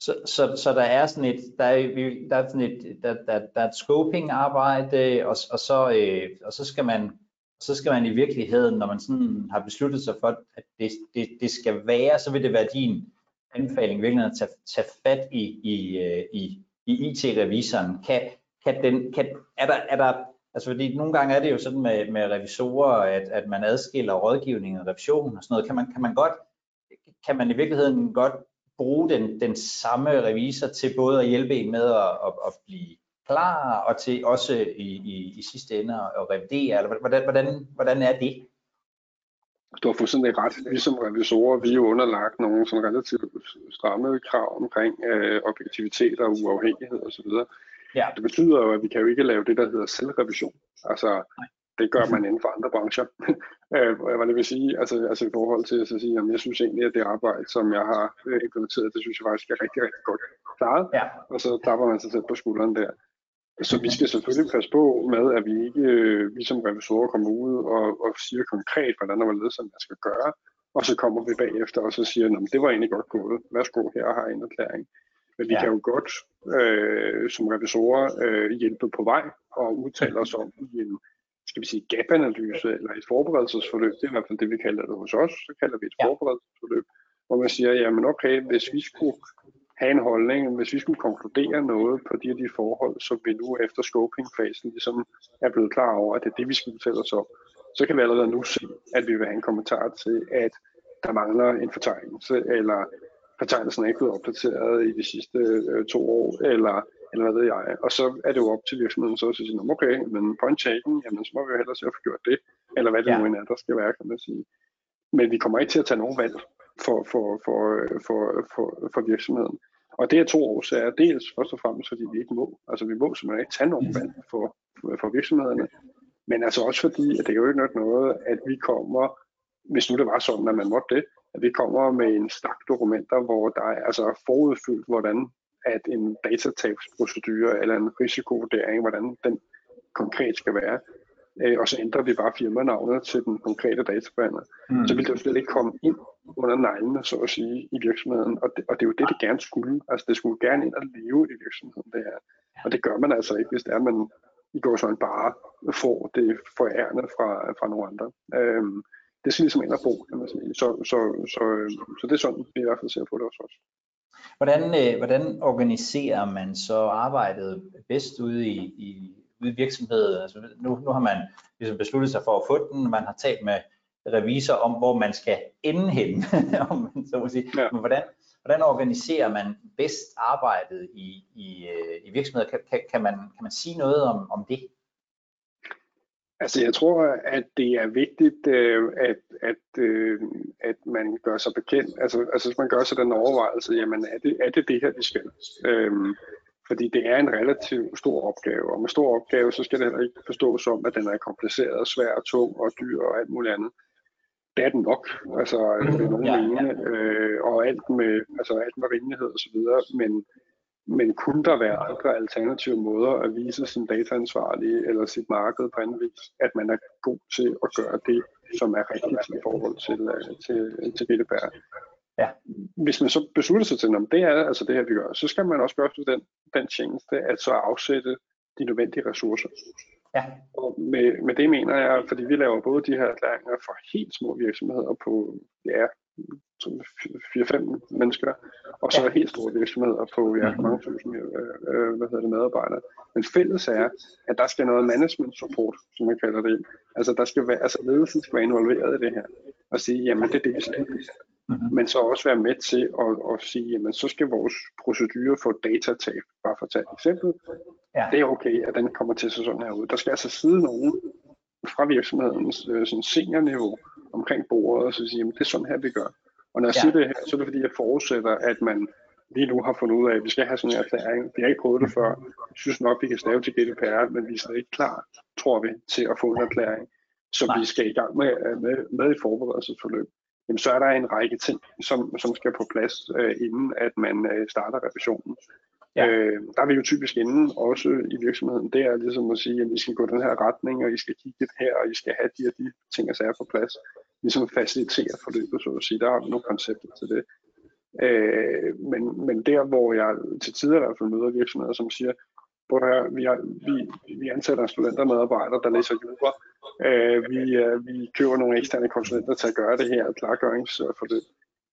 så, så, så der er sådan et, der er, der er sådan et, der, der, der er et scoping arbejde, og, og, så, øh, og så skal man så skal man i virkeligheden, når man sådan har besluttet sig for, at det, det, det skal være, så vil det være din anbefaling virkelig at tage, tage fat i, i, øh, i, i IT-revisoren. Kan, kan den, kan, er, der, er der, altså fordi nogle gange er det jo sådan med, med revisorer, at, at man adskiller rådgivning og revision og sådan noget. Kan man, kan man godt, kan man i virkeligheden godt bruge den, den samme revisor til både at hjælpe en med at, at, at blive klar, og til også i, i, i sidste ende at revidere, eller hvordan, hvordan, hvordan er det? Du har fuldstændig ret. Vi som revisorer, vi er underlagt nogle sådan relativt stramme krav omkring øh, objektivitet og uafhængighed osv. Ja. Det betyder jo, at vi kan jo ikke lave det, der hedder selvrevision. Altså, Nej. Det gør man inden for andre brancher. hvad det vil sige, altså, altså i forhold til at sige, at jeg synes egentlig, at det arbejde, som jeg har øh, implementeret, det synes jeg faktisk er rigtig, rigtig godt klaret. Ja. Og så tapper man sig selv på skulderen der. Så vi skal selvfølgelig passe på med, at vi ikke, øh, vi som revisorer kommer ud og, og siger konkret, hvordan ledet, som man skal gøre, og så kommer vi bagefter og så siger, at det var egentlig godt gået, værsgo, her har en erklæring. Men vi ja. kan jo godt øh, som revisorer øh, hjælpe på vej og udtale os om i en skal vi sige, gap-analyse eller et forberedelsesforløb. Det er i hvert fald det, vi kalder det hos os. Så kalder vi et ja. forberedelsesforløb, hvor man siger, jamen okay, hvis vi skulle have en holdning, hvis vi skulle konkludere noget på de af de forhold, som vi nu efter scoping-fasen ligesom er blevet klar over, at det er det, vi skal udtale os om, så kan vi allerede nu se, at vi vil have en kommentar til, at der mangler en fortegnelse, eller fortegnelsen er ikke blevet opdateret i de sidste øh, to år, eller, eller hvad ved jeg. Og så er det jo op til virksomheden så at sige, okay, men point taken, jamen så må vi jo hellere se at få gjort det, eller hvad det ja. nu end er, der skal være, kan man sige. Men vi kommer ikke til at tage nogen valg for, for, for, for, for, for virksomheden. Og det er to årsager. Dels først og fremmest, fordi vi ikke må. Altså vi må simpelthen ikke tage nogen valg for, for virksomhederne. Men altså også fordi, at det er jo ikke noget, at vi kommer, hvis nu det var sådan, at man måtte det, at vi kommer med en stak dokumenter, hvor der er altså forudfyldt, hvordan at en datatabsprocedure eller en risikovurdering, hvordan den konkret skal være øh, og så ændrer vi bare firmanavnet til den konkrete databehandler. Mm. Så vil det jo slet ikke komme ind under neglene, så at sige, i virksomheden. Og det, og det er jo det, det gerne skulle. Altså det skulle gerne ind og leve i virksomheden, det her. Og det gør man altså ikke, hvis det er, man i går sådan bare får det forærende fra, fra nogle andre. Øhm, det skal ligesom ind og bo, kan man sige. Så, så, så, så det er sådan, vi i hvert fald ser på det også. Hvordan, øh, hvordan organiserer man så arbejdet bedst ude i, i ude i virksomheden. Altså, nu, nu har man ligesom besluttet sig for at få den, man har talt med revisor om, hvor man skal ende hen, [laughs] om man så må sige. Ja. Men hvordan, hvordan organiserer man bedst arbejdet i, i, øh, i virksomheder? Kan, kan, kan, man, kan man sige noget om, om det? Altså jeg tror, at det er vigtigt, øh, at, at, øh, at man gør sig bekendt, altså, altså hvis man gør sig den overvejelse, jamen er det er det, det her, vi skal? Øhm, fordi det er en relativt stor opgave, og med stor opgave, så skal det heller ikke forstås som, at den er kompliceret, svær, tung og dyr og alt muligt andet. Det er den nok, altså det er nogen ja, ja. Øh, og alt med, altså alt med rimelighed og så videre, men, men kunne der være andre alternative måder at vise sin dataansvarlige eller sit marked på anden vis, at man er god til at gøre det, som er rigtigt i forhold til, øh, til, til GDPR. Ja. Hvis man så beslutter sig til, at det er altså det her, vi gør, så skal man også gøre den, den tjeneste, at så afsætte de nødvendige ressourcer. Ja. Og med, med det mener jeg, fordi vi laver både de her erklæringer for helt små virksomheder på ja, 4-5 mennesker, og så ja. helt store virksomheder på ja, mhm. mange tusind øh, øh, hvad hedder det, medarbejdere. Men fælles er, at der skal noget management support, som man kalder det. Altså der skal være, altså ledelsen skal være involveret i det her, og sige, jamen det er det, vi skal mm-hmm. men så også være med til at, at sige, jamen så skal vores procedure for datatab, bare for at tage et eksempel, ja. det er okay, at den kommer til sig sådan her ud. Der skal altså sidde nogen fra virksomhedens øh, sådan seniorniveau omkring bordet og så sige, jamen det er sådan her, vi gør. Og når jeg ja. siger det her, så er det fordi, jeg forudsætter, at man lige nu har fundet ud af, at vi skal have sådan en erklæring. Vi har ikke prøvet det før. Jeg synes nok, vi kan stave til GDPR, men vi er stadig ikke klar, tror vi, til at få en erklæring. Så Nej. vi skal i gang med, med, med et forberedelsesforløb jamen, så er der en række ting, som, som skal på plads, øh, inden at man øh, starter revisionen. Ja. Øh, der er vi jo typisk inde også i virksomheden. Det er ligesom at sige, at vi skal gå den her retning, og I skal kigge det her, og I skal have de og de ting og sager på plads. Ligesom facilitere forløbet, så at sige. Der er nogle koncepter til det. Øh, men, men der, hvor jeg til tider i hvert fald møder virksomheder, som siger, prøv her, vi, har, vi, vi ansætter studenter medarbejdere, der læser jura. Øh, vi, øh, vi køber nogle eksterne konsulenter til at gøre det her klargøringsforløb.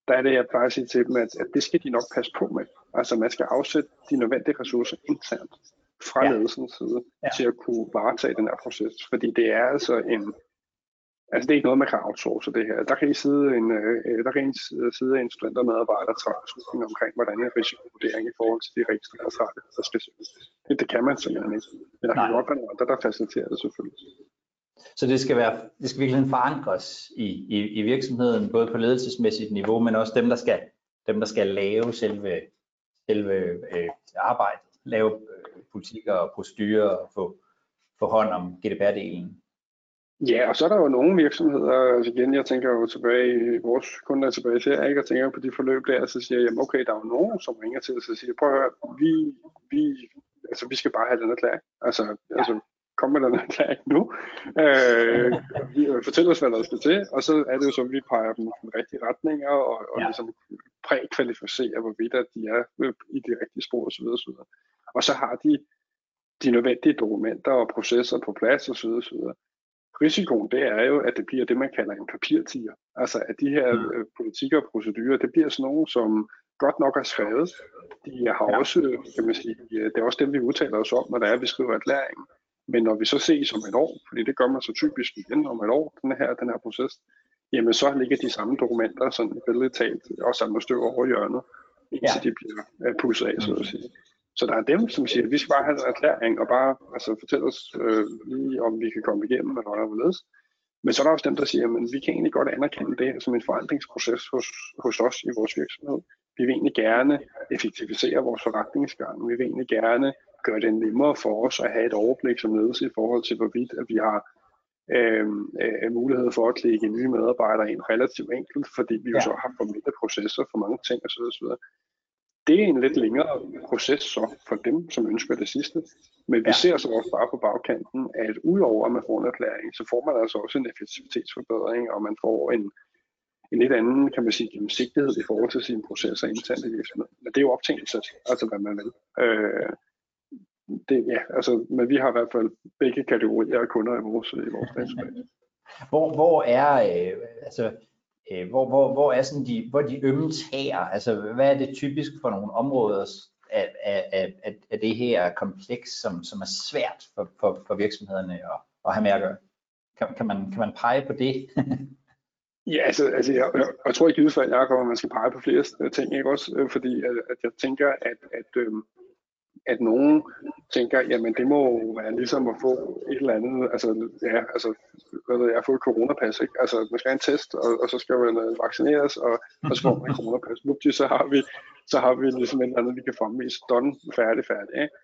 Der er det, jeg plejer at sige til dem, at, at det skal de nok passe på med. Altså man skal afsætte de nødvendige ressourcer internt fra ja. ledelsens side ja. til at kunne varetage den her proces. Fordi det er altså en, Altså det er ikke noget, man kan outsource det her. Der kan I sidde en, øh, der kan I sidde en studenter medarbejder og omkring, hvordan en risikovurdering i forhold til de registrerede der se ud. Det, det kan man simpelthen ikke. Men der kan godt være andre, der faciliterer det selvfølgelig. Så det skal, være, det skal virkelig forankres i, i, i virksomheden, både på ledelsesmæssigt niveau, men også dem, der skal, dem, der skal lave selve, selve øh, arbejdet, lave øh, politikker og procedurer og få, få hånd om GDPR-delen. Ja, og så er der jo nogle virksomheder, altså igen, jeg tænker jo tilbage, vores kunder er tilbage til, ikke, og tænker på de forløb der, så siger jeg, okay, der er jo nogen, som ringer til os og siger, prøv at høre, vi, vi, altså, vi skal bare have den erklæring. Altså, ja. altså kom med den erklæring nu. Øh, fortæl os, hvad der skal til, og så er det jo så, at vi peger dem i den rigtige retninger, og, og ja. ligesom prækvalificerer, hvorvidt at de er i de rigtige spor osv. osv. Og så har de de nødvendige dokumenter og processer på plads osv. osv. Risikoen det er jo, at det bliver det, man kalder en papirtiger. Altså at de her mm. Øh, politikker og procedurer, det bliver sådan nogle, som godt nok er skrevet. De har ja. også, kan man sige, det er også dem, vi udtaler os om, når der er, vi skriver erklæringen. Men når vi så ses om et år, fordi det gør man så typisk igen om et år, den her, den her proces, jamen så ligger de samme dokumenter, sådan billedet talt, og samler støv over hjørnet, indtil ja. de bliver uh, pusset af, så at sige. Så der er dem, som siger, at vi skal bare have en erklæring og bare altså, fortælle os øh, lige, om vi kan komme igennem, eller hvad der Men så er der også dem, der siger, at vi kan egentlig godt anerkende det som en forandringsproces hos, hos os i vores virksomhed. Vi vil egentlig gerne effektivisere vores forretningsgang. Vi vil egentlig gerne gøre det nemmere for os at have et overblik som ledelse i forhold til, hvorvidt at vi har øh, øh, mulighed for at klikke nye medarbejdere ind relativt enkelt, fordi vi ja. jo så har formelle processer for mange ting osv. osv det er en lidt længere proces så for dem, som ønsker det sidste. Men vi ja. ser så også bare på bagkanten, at udover at man får en erklæring, så får man altså også en effektivitetsforbedring, og man får en, en lidt anden, kan man sige, gennemsigtighed i forhold til sine processer internt i virksomheden. Men det er jo op til altså hvad man vil. Øh, det, ja, altså, men vi har i hvert fald begge kategorier af kunder i vores, i vores database. [laughs] Hvor, hvor er, øh, altså, øh, hvor, hvor, hvor er sådan de, hvor de ømme tager, altså hvad er det typisk for nogle områder af, af, af, af det her kompleks, som, som er svært for, for, for virksomhederne at, at have med at gøre? Kan, kan, man, kan man pege på det? [laughs] ja, altså, altså jeg, jeg, jeg tror i givet fald, at man skal pege på flere ting, ikke også? Øh, fordi at, at jeg tænker, at, at øhm, at nogen tænker, jamen det må være ligesom at få et eller andet, altså ja, altså, hvad ved jeg, få et coronapas, ikke? Altså man skal have en test, og, og så skal man uh, vaccineres, og, og så får man et coronapas. Vupti, så har vi, så har vi ligesom et eller andet, vi kan fremvise, done, færdig, færdig, ikke?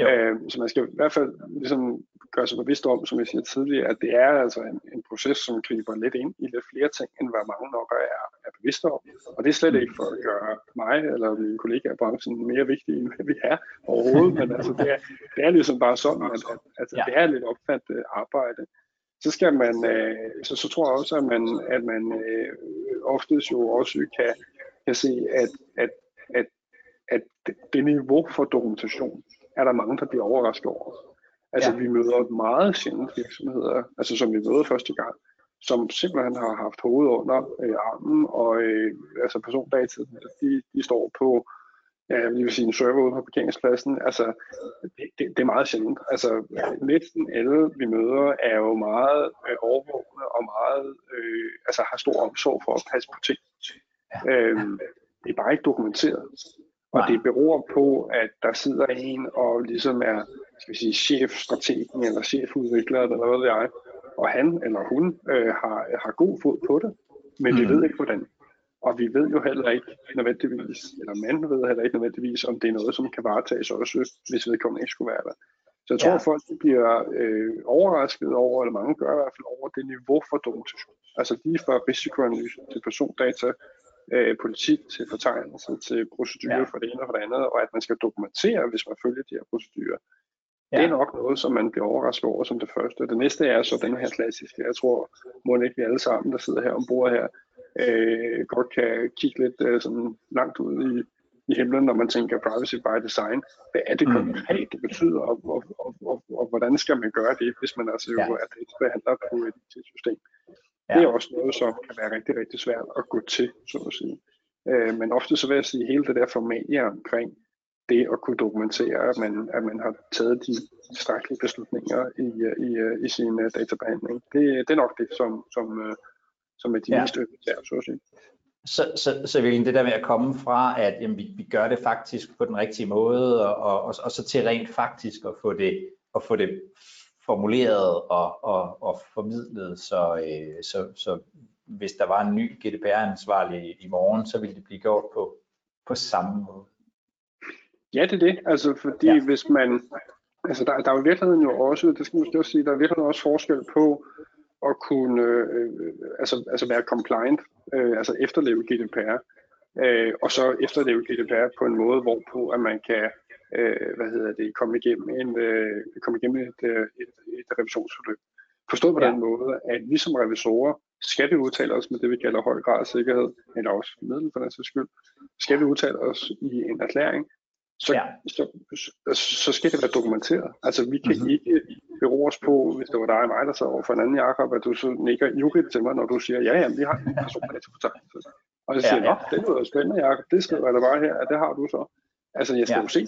Øh, så man skal i hvert fald ligesom gøre sig bevidst om, som jeg siger tidligere, at det er altså en, en proces, som griber lidt ind i lidt flere ting, end hvad mange nok er, er bevidste om. Og det er slet ikke for at gøre mig eller mine kollegaer i branchen mere vigtige, end vi er overhovedet, men altså det er, det er ligesom bare sådan, at, at, at ja. det er lidt opfattet arbejde. Så skal man, øh, så, så tror jeg også, at man, at man øh, oftest jo også kan, kan se, at, at, at, at det niveau for dokumentation, er der mange, der bliver overrasket over. Altså ja. vi møder meget sjældent virksomheder, altså som vi møder første gang, som simpelthen har haft hovedet under øh, armen, og øh, altså persondata, de, de står på ja, jeg vil sige en server ude på parkeringspladsen, altså det, det, det er meget sjældent. Altså ja. næsten alle vi møder er jo meget øh, overvågende og meget, øh, altså har stor omsorg for at passe på ting. Ja. Øhm, det er bare ikke dokumenteret. Og det beror på, at der sidder en og ligesom er skal vi sige, chefstrategen eller chefudvikler eller hvad ved jeg, og han eller hun øh, har, har god fod på det, men mm. vi ved ikke hvordan. Og vi ved jo heller ikke nødvendigvis, eller man ved heller ikke nødvendigvis, om det er noget, som kan varetages også, hvis vedkommende ikke skulle være der. Så jeg tror, ja. at folk bliver øh, overrasket over, eller mange gør i hvert fald over det niveau for dokumentation. Altså lige fra risikoanalyse til persondata, øh, politik til fortegnelse til procedurer ja. for det ene og for det andet, og at man skal dokumentere, hvis man følger de her procedurer. Ja. Det er nok noget, som man bliver overrasket over som det første. Det næste er så den her klassiske. Jeg tror, må ikke vi alle sammen, der sidder her ombord her, øh, godt kan kigge lidt øh, sådan langt ud i, i himlen, når man tænker privacy by design. Hvad er det mm. konkret, det betyder, og, og, og, og, og hvordan skal man gøre det, hvis man altså jo ja. er databehandler på et IT-system. Ja. Det er også noget, som kan være rigtig, rigtig svært at gå til, så at sige. Øh, men ofte så vil jeg sige, hele det der formalia omkring det at kunne dokumentere, at man, at man har taget de strækkelige beslutninger i, i, i sin uh, databehandling. Det, det er nok det, som, som, uh, som er de ja. mest øvrige, så at sige. Så, så, så vil det der med at komme fra, at jamen, vi, vi gør det faktisk på den rigtige måde, og, og, og så til rent faktisk at få det, at få det formuleret og, og, og formidlet, så, øh, så, så hvis der var en ny GDPR-ansvarlig i morgen, så ville det blive gjort på, på samme måde. Ja, det er det. Altså, fordi ja. hvis man... Altså, der, der er jo i virkeligheden jo også, det skal man også sige, der er virkelig også forskel på at kunne øh, altså, altså være compliant, øh, altså efterleve GDPR, øh, og så efterleve GDPR på en måde, hvorpå at man kan øh, hvad hedder det, komme igennem, en, øh, komme igennem et, øh, et, et revisionsforløb. Forstået på ja. den måde, at vi som revisorer skal vi udtale os med det, vi kalder høj grad af sikkerhed, eller også middel for den sags skyld, skal vi udtale os i en erklæring, så, ja. så, så, så skal det være dokumenteret. Altså vi kan mm-hmm. ikke bero os på, hvis det var dig og mig, der sad over for en anden Jacob, at du så nikker jurigt til mig, når du siger, ja, ja, vi har en persondatafortegnelse. Og så siger jeg, ja, ja. det lyder spændende, Jacob, det skriver jeg da bare her, at det har du så. Altså, jeg skal ja. jo se.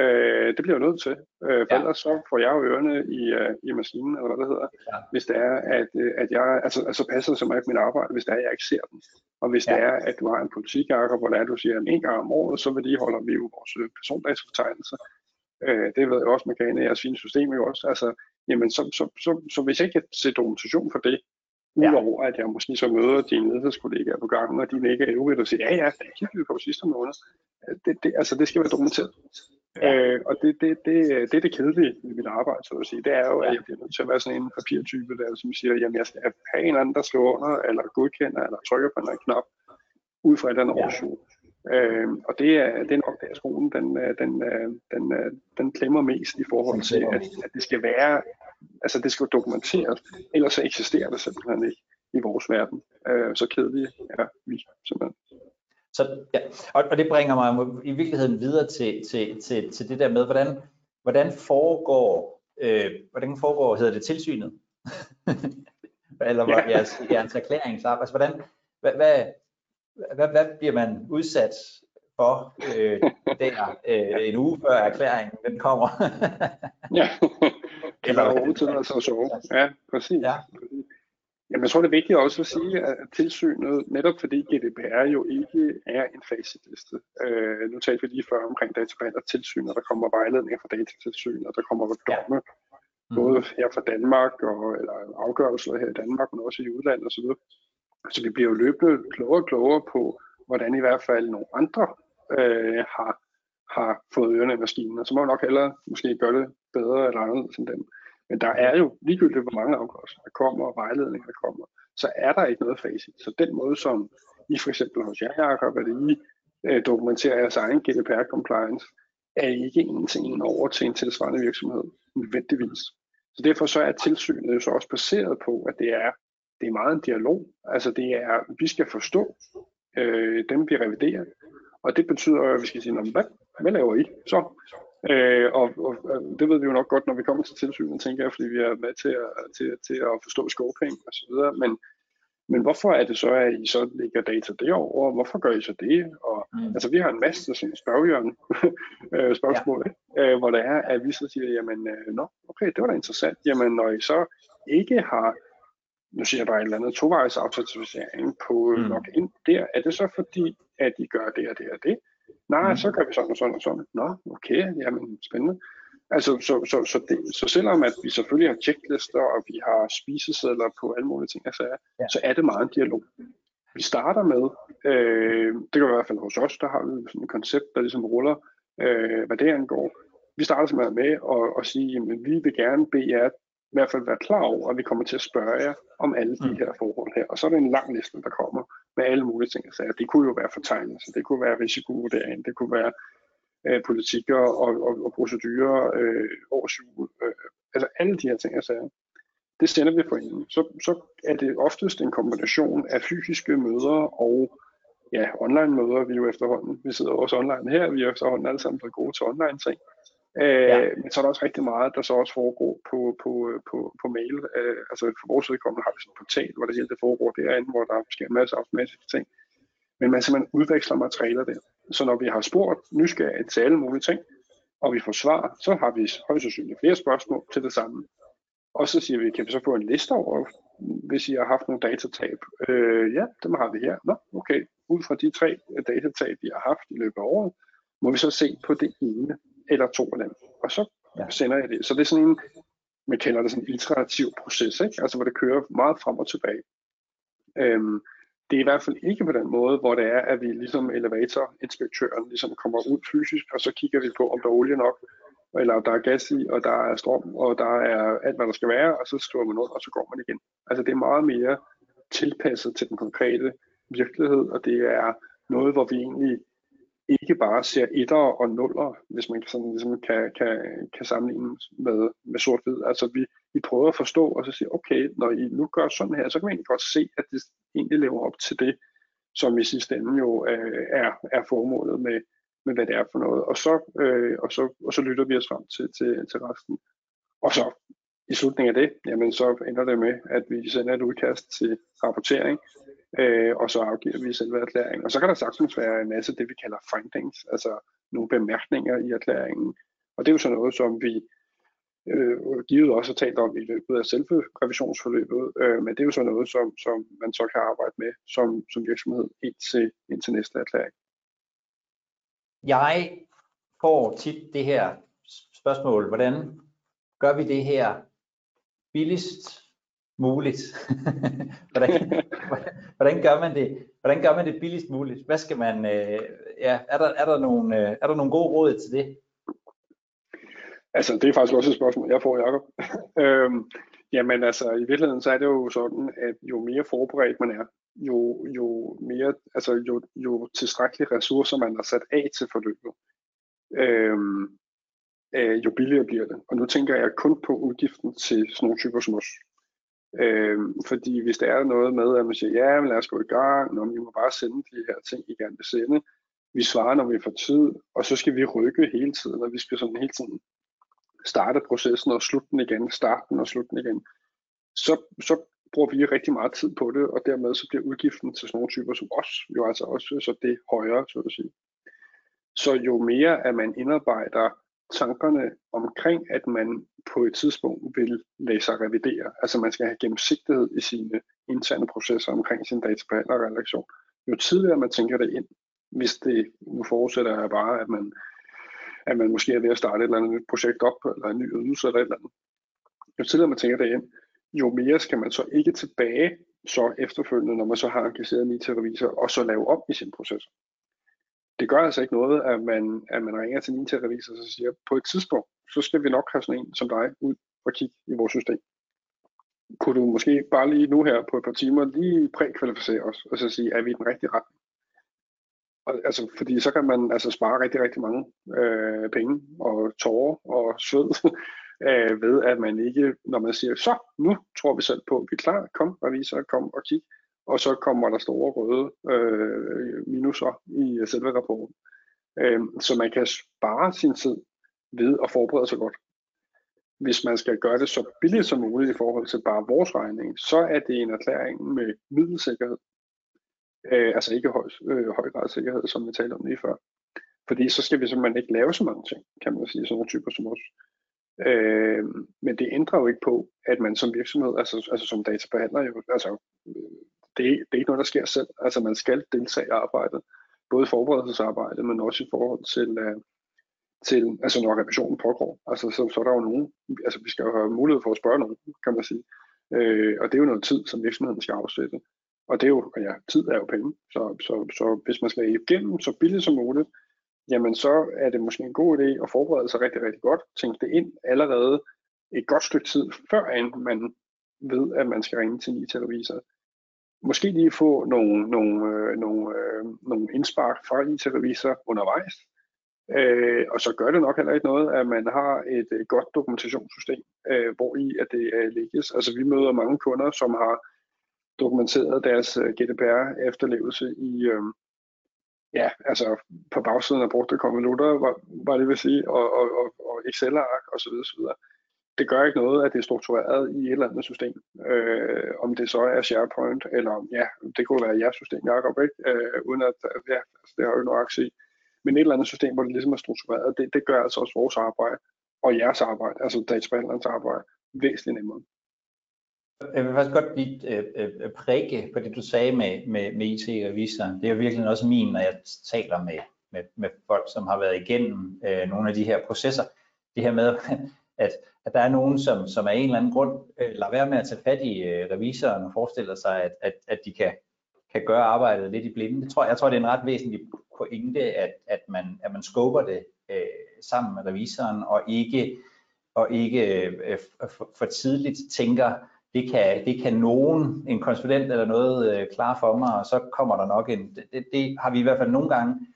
Øh, det bliver jeg nødt til. Øh, for ja. ellers så får jeg jo ørerne i, uh, i maskinen, eller hvad det hedder, ja. hvis det er, at, øh, at jeg, altså, altså passer det som ikke mit arbejde, hvis det er, at jeg ikke ser den. Og hvis ja. det er, at du har en politikjakker, hvor det er, at du siger, at en gang om året, så vedligeholder vi jo vores øh, persondatafortegnelser. Øh, det ved jeg også, man kan i jeres fine system jo også. Altså, jamen, så, så, så, så, så hvis jeg ikke kan se dokumentation for det, Udover at jeg måske så møder dine ledelseskollegaer på gangen, og de ikke er øvrigt og siger, ja ja, det kiggede vi på sidste måned. Det, det, altså, det skal være dokumenteret. Ja. Øh, og det, det, det, det er det kedelige i mit arbejde, så at sige. Det er jo, at jeg bliver nødt til at være sådan en papirtype, der som siger, jamen jeg skal have en anden, der skriver under, eller godkender, eller trykker på en knap, ud fra et eller andet ja. Øh, og det er, det er nok der skolen, den, den, den, den, den klemmer mest i forhold til, at, at det skal være altså det skal dokumenteres, ellers så eksisterer det simpelthen ikke i vores verden. Øh, så kedelige er vi simpelthen. Så, ja. og, og det bringer mig i virkeligheden videre til, til, til, til det der med, hvordan, hvordan foregår, øh, hvordan foregår, hedder det, tilsynet? [laughs] Eller ja. jeres, jeres erklæringsarbejde. Altså, hvordan, hvad, hvad, hvad, hvad bliver man udsat for øh, der øh, en uge før erklæringen den kommer? [laughs] ja, eller overhovedet til at sove. Ja, præcis. Ja. Jamen, jeg tror, det er vigtigt også at sige, at tilsynet, netop fordi GDPR jo ikke er en facitliste. Øh, nu talte vi lige før omkring databehandler tilsyn, og der kommer vejledninger fra datatilsyn, og der kommer domme, ja. mm. både her fra Danmark, og, eller afgørelser her i Danmark, men også i udlandet osv. Så vi bliver jo løbende klogere og klogere på, hvordan i hvert fald nogle andre øh, har, har fået ørerne i maskinen, og så må man nok hellere måske gøre det bedre eller anderledes end dem. Men der er jo ligegyldigt, hvor mange afgørelser der kommer, og vejledninger der kommer, så er der ikke noget facit. Så den måde, som I for eksempel hos jer, Jacob, at I øh, dokumenterer jeres egen GDPR-compliance, er ikke en til en over til en tilsvarende virksomhed, nødvendigvis. Så derfor så er tilsynet jo så også baseret på, at det er, det er meget en dialog. Altså det er, vi skal forstå øh, dem, vi reviderer, og det betyder, at vi skal sige, hvad, hvad laver I så? Øh, og, og, det ved vi jo nok godt, når vi kommer til tilsynet, tænker jeg, fordi vi er med til at, til, til at forstå skovpenge og så videre. Men, men hvorfor er det så, at I så lægger data derovre? Hvorfor gør I så det? Og, mm. Altså, vi har en masse sådan spørgjørn [laughs] øh, spørgsmål, ja. øh, hvor det er, at vi så siger, jamen, øh, nå, okay, det var da interessant. Jamen, når I så ikke har nu siger jeg bare et eller andet tovejs autorisering på mm. login der, er det så fordi, at I gør det og det og det? Nej, mm. så gør vi sådan og sådan og sådan. Nå, okay, jamen spændende. Altså, så, så, så, det, så selvom at vi selvfølgelig har checklister, og vi har spisesedler på alle mulige ting, altså, ja. så er det meget en dialog. Vi starter med, øh, det kan i hvert fald hos os, der har vi sådan et koncept, der ligesom ruller, øh, hvad det angår. Vi starter simpelthen med at, at sige, at vi vil gerne bede jer i hvert fald være klar over, at vi kommer til at spørge jer om alle de mm. her forhold her. Og så er det en lang liste, der kommer med alle mulige ting. Så det kunne jo være fortegnelser, det kunne være risikovurdering, det kunne være øh, politikker og, og, og procedurer, øh, årsjul, øh, altså alle de her ting, jeg sagde. Det sender vi på en. Så, så er det oftest en kombination af fysiske møder og ja, online møder, vi er jo efterhånden. Vi sidder også online her, vi er efterhånden alle sammen blevet gode til online ting. Øh, ja. Men så er der også rigtig meget, der så også foregår på, på, på, på mail. Øh, altså for vores vedkommende har vi sådan en portal, hvor det hele det foregår derinde, hvor der sker en masse automatiske ting. Men man simpelthen udveksler materialer der. Så når vi har spurgt nysgerrigt til alle mulige ting, og vi får svar, så har vi højst sandsynligt flere spørgsmål til det samme. Og så siger vi, kan vi så få en liste over hvis I har haft nogle datatab. Øh, ja, dem har vi her. Nå, okay. Ud fra de tre datatab, vi har haft i løbet af året, må vi så se på det ene eller to af dem. Og så ja. sender jeg det. Så det er sådan en, man kalder det sådan en iterativ proces, ikke? altså hvor det kører meget frem og tilbage. Øhm, det er i hvert fald ikke på den måde, hvor det er, at vi ligesom elevatorinspektøren ligesom kommer ud fysisk, og så kigger vi på, om der er olie nok, eller der er gas i, og der er strøm, og der er alt, hvad der skal være, og så skriver man ud, og så går man igen. Altså det er meget mere tilpasset til den konkrete virkelighed, og det er noget, hvor vi egentlig ikke bare ser etter og nuller, hvis man sådan ligesom kan, kan, kan sammenligne med, med sort-hvid. Altså vi, vi prøver at forstå og så sige, okay, når I nu gør sådan her, så kan man egentlig godt se, at det egentlig lever op til det, som i sidste ende jo øh, er, er formålet med, med, hvad det er for noget. Og så, øh, og så, og så lytter vi os frem til, til, til resten. Og så i slutningen af det, jamen så ender det med, at vi sender et udkast til rapportering, øh, og så afgiver vi selve erklæringen. Og så kan der sagtens være en masse det, vi kalder findings, altså nogle bemærkninger i erklæringen. Og det er jo sådan noget, som vi øh, givet også har talt om i løbet af selve revisionsforløbet, øh, men det er jo sådan noget, som, som man så kan arbejde med som, som virksomhed indtil, indtil næste erklæring. Jeg får tit det her spørgsmål, hvordan gør vi det her billigst muligt? [laughs] hvordan, hvordan, gør man det? Hvordan gør man det billigst muligt? Hvad skal man, øh, ja, er der, er der nogle, øh, er der nogle gode råd til det? Altså, det er faktisk også et spørgsmål, jeg får, Jacob. [laughs] øhm, jamen altså, i virkeligheden så er det jo sådan, at jo mere forberedt man er, jo, jo mere, altså jo, jo tilstrækkelige ressourcer man har sat af til forløbet, øhm, øh, jo billigere bliver det. Og nu tænker jeg kun på udgiften til sådan nogle typer som os. Øh, fordi hvis der er noget med, at man siger, ja, men lad os gå i gang, når vi må bare sende de her ting, I gerne vil sende. Vi svarer, når vi får tid, og så skal vi rykke hele tiden, og vi skal sådan hele tiden starte processen og slutte den igen, starte den og slutte den igen. Så, så bruger vi rigtig meget tid på det, og dermed så bliver udgiften til sådan nogle typer som os jo altså også så det højere, så at sige. Så jo mere at man indarbejder tankerne omkring, at man på et tidspunkt vil lade sig revidere. Altså man skal have gennemsigtighed i sine interne processer omkring sin databehandlerrelation. Jo tidligere man tænker det ind, hvis det nu forudsætter jeg bare, at man, at man måske er ved at starte et eller andet nyt projekt op, eller en ny ydelse eller et eller andet. Jo tidligere man tænker det ind, jo mere skal man så ikke tilbage så efterfølgende, når man så har engageret en IT-revisor, og så lave op i sin proces det gør altså ikke noget, at man, at man ringer til en revisor og siger, på et tidspunkt, så skal vi nok have sådan en som dig ud og kigge i vores system. Kunne du måske bare lige nu her på et par timer lige prækvalificere os, og så sige, er vi i den rigtige retning? Og, altså, fordi så kan man altså spare rigtig, rigtig mange øh, penge og tårer og sved [laughs] øh, ved, at man ikke, når man siger, så nu tror vi selv på, at vi er klar, kom revisor, kom og kig, og så kommer der store røde øh, minuser i øh, selve rapporten. Øh, så man kan spare sin tid ved at forberede sig godt. Hvis man skal gøre det så billigt som muligt i forhold til bare vores regning, så er det en erklæring med middelsikkerhed. Øh, altså ikke høj, øh, høj grad sikkerhed, som vi talte om lige før. Fordi så skal vi simpelthen ikke lave så mange ting, kan man sige, sådan nogle typer som os. Øh, men det ændrer jo ikke på, at man som virksomhed, altså, altså som databehandler, jo, altså øh, det, det er ikke noget, der sker selv. Altså man skal deltage i arbejdet, både forberedelsesarbejdet, men også i forhold til, uh, til altså når revisionen pågår. Altså så, så er der jo nogen, altså vi skal jo have mulighed for at spørge nogen, kan man sige. Uh, og det er jo noget tid, som virksomheden skal afsætte. Og det er jo, ja, tid er jo penge. Så, så, så hvis man skal igennem så billigt som muligt, jamen så er det måske en god idé at forberede sig rigtig, rigtig godt, tænke det ind allerede et godt stykke tid, før man ved, at man skal ringe til en IT-revisor måske lige få nogle, nogle, øh, nogle, øh, nogle indspark fra IT-revisor undervejs. Øh, og så gør det nok heller ikke noget, at man har et, øh, godt dokumentationssystem, øh, hvor i at det øh, ligges. Altså vi møder mange kunder, som har dokumenteret deres øh, GDPR-efterlevelse i, øh, ja, altså på bagsiden af brugte konvolutter, var, var det vil sige, og, og, og, og Excel-ark osv. osv det gør ikke noget, at det er struktureret i et eller andet system. Øh, om det så er SharePoint, eller om, ja, det kunne være jeres system, Jacob, ikke? Øh, uden at, ja, altså, det har jo nok at sige. Men et eller andet system, hvor det ligesom er struktureret, det, det gør altså også vores arbejde, og jeres arbejde, altså databehandlerens arbejde, væsentligt nemmere. Jeg vil faktisk godt lige øh, øh, øh prikke på det, du sagde med, med, med IT-revisor. Det er jo virkelig også min, når jeg taler med, med, med folk, som har været igennem øh, nogle af de her processer. Det her med, at, at der er nogen, som, som af en eller anden grund øh, lader være med at tage fat i øh, revisoren og forestiller sig, at, at, at de kan, kan gøre arbejdet lidt i blinde. Det tror, jeg tror, det er en ret væsentlig pointe, at, at, man, at man skubber det øh, sammen med revisoren og ikke, og ikke øh, for, for tidligt tænker, det kan, det kan nogen, en konsulent eller noget, øh, klare for mig, og så kommer der nok en, det, det har vi i hvert fald nogle gange,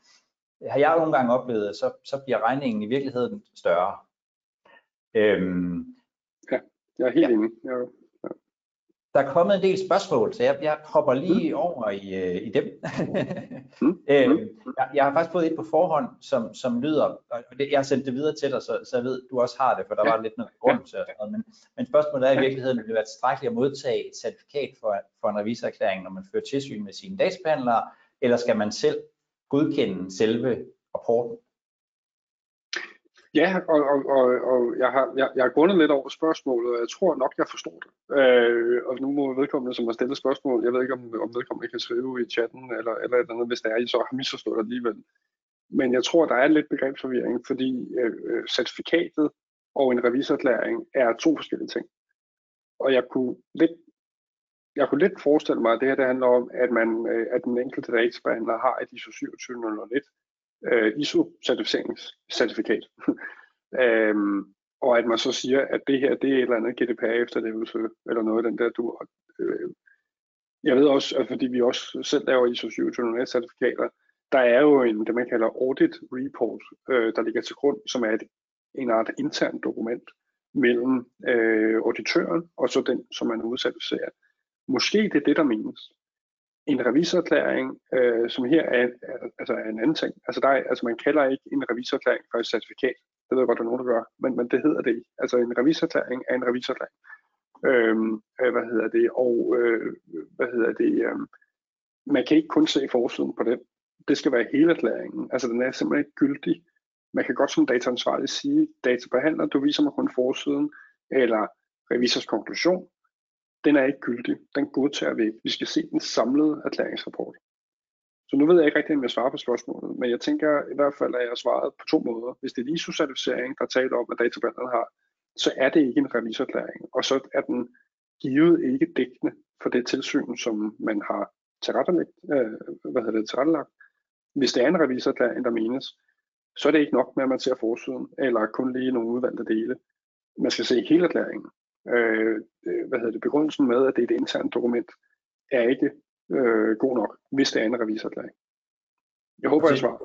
har jeg nogle gange oplevet, så, så bliver regningen i virkeligheden større. Øhm, ja, jeg er helt ja. enig. Jeg, ja. Der er kommet en del spørgsmål, så jeg, jeg hopper lige mm. over i, øh, i dem. mm. [laughs] øhm, mm. jeg, jeg har faktisk fået et på forhånd, som, som lyder, og det, jeg har sendt det videre til dig, så, så jeg ved, du også har det, for der ja. var lidt noget grund til ja. Men, men spørgsmålet er i virkeligheden, vil det være tilstrækkeligt at modtage et certifikat for, for en revisorerklæring, når man fører tilsyn med sine databehandlere, eller skal man selv godkende selve rapporten? Ja, og, og, og, og jeg, har, jeg, jeg har grundet lidt over spørgsmålet, og jeg tror nok, jeg forstår det. Øh, og nu må vedkommende, som har stillet spørgsmål, jeg ved ikke, om, om vedkommende kan skrive i chatten, eller, eller et eller andet, hvis det er, I så har misforstået alligevel. Men jeg tror, der er lidt begrebsforvirring, fordi øh, øh, certifikatet og en revisorerklæring er to forskellige ting. Og jeg kunne lidt jeg kunne lidt forestille mig, at det her det handler om, at, man, øh, at den enkelte databehandler har et ISO 27001 øh, ISO-certificeringscertifikat. [laughs] øhm, og at man så siger, at det her det er et eller andet GDPR efterlevelse, eller noget af den der du. Øh, jeg ved også, at fordi vi også selv laver ISO 27001 certifikater, der er jo en, det man kalder audit report, øh, der ligger til grund, som er et, en art internt dokument mellem øh, auditøren og så den, som man udcertificerer. Måske det er det, der menes en revisorerklæring, øh, som her er, er, altså er en anden ting. Altså, der er, altså man kalder ikke en revisorerklæring for et certifikat. Det ved jeg godt, der er nogen, der gør, men, men det hedder det ikke. Altså en revisorerklæring er en revisorerklæring. Øhm, øh, hvad hedder det? Og øh, hvad hedder det? Øh, man kan ikke kun se forsiden på den. Det skal være hele erklæringen. Altså den er simpelthen ikke gyldig. Man kan godt som dataansvarlig sige, databehandler, du viser mig kun forsiden, eller revisors konklusion, den er ikke gyldig. Den godtager vi ikke. Vi skal se den samlede erklæringsrapport. Så nu ved jeg ikke rigtig, om jeg svarer på spørgsmålet, men jeg tænker i hvert fald, at jeg har svaret på to måder. Hvis det er ISO-certificering, der taler om, at databehandleren har, så er det ikke en revisorerklæring, og så er den givet ikke dækkende for det tilsyn, som man har tilrettelagt. Øh, hvad hedder det, tilrettelagt. Hvis det er en revisorerklæring, der menes, så er det ikke nok med, at man ser forsiden, eller kun lige nogle udvalgte dele. Man skal se hele erklæringen. Øh, øh, hvad hedder det, begrundelsen med, at det er et internt dokument, er ikke øh, god nok, hvis det er en revisorerklæring. Jeg håber, jeg svarer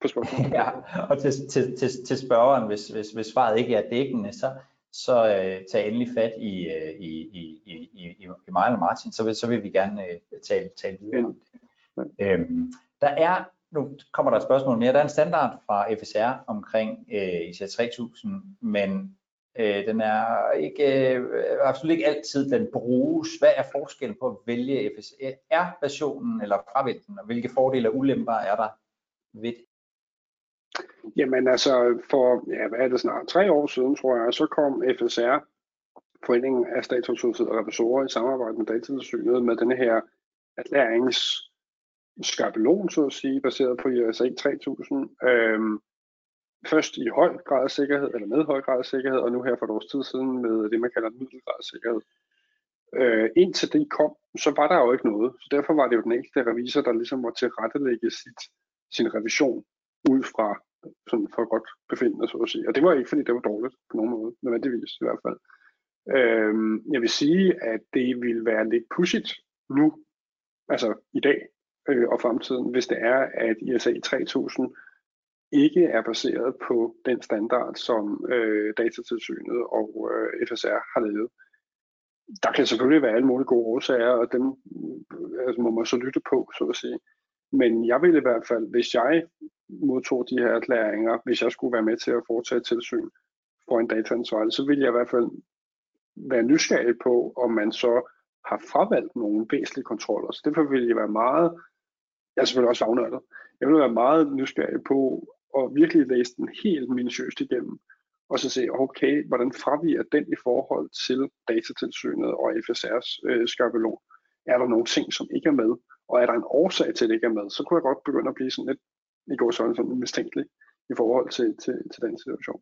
på spørgsmålet. [laughs] ja, og til, til, til, til spørgeren, hvis, hvis, hvis svaret ikke er dækkende, så, så øh, tag endelig fat i, øh, i, i, i, i, i mig eller Martin, så vil, så vil vi gerne øh, tale, tale videre om det. Ja. Øhm, der er, nu kommer der et spørgsmål mere, der er en standard fra FSR omkring øh, ISA 3000, men Øh, den er ikke, øh, absolut ikke altid, den bruges. Hvad er forskellen på at vælge FSR-versionen eller fravælge den, og hvilke fordele og ulemper er der ved det? Jamen altså, for ja, hvad er det snart, tre år siden, tror jeg, så kom FSR, Foreningen af Statsautoriserede Revisorer, i samarbejde med Datatilsynet med denne her erklæringsskabelon, så at sige, baseret på ISA 3000, øhm, først i høj grad af sikkerhed, eller med høj grad af sikkerhed, og nu her for et års tid siden med det, man kalder middelgrad af sikkerhed. Øh, indtil det kom, så var der jo ikke noget. Så derfor var det jo den enkelte revisor, der ligesom måtte tilrettelægge sit, sin revision ud fra sådan for godt befindende, så at sige. Og det var ikke, fordi det var dårligt på nogen måde, nødvendigvis i hvert fald. Øh, jeg vil sige, at det vil være lidt pushigt nu, altså i dag øh, og fremtiden, hvis det er, at ISA 3000 ikke er baseret på den standard, som øh, Datatilsynet og øh, FSR har lavet. Der kan selvfølgelig være alle mulige gode årsager, og dem øh, altså, må man så lytte på, så at sige. Men jeg vil i hvert fald, hvis jeg modtog de her erklæringer, hvis jeg skulle være med til at foretage tilsyn for en dataansvarlig, så vil jeg i hvert fald være nysgerrig på, om man så har fravalgt nogle væsentlige kontroller. Så derfor vil jeg være meget, jeg er selvfølgelig også fagnørdet, jeg vil være meget nysgerrig på, og virkelig læse den helt minutiøst igennem, og så se, okay, hvordan fraviger den i forhold til datatilsynet og FSR's øh, skabelon? Er der nogle ting, som ikke er med? Og er der en årsag til, at det ikke er med? Så kunne jeg godt begynde at blive sådan lidt, i går sådan, sådan mistænkelig i forhold til, til, til den situation.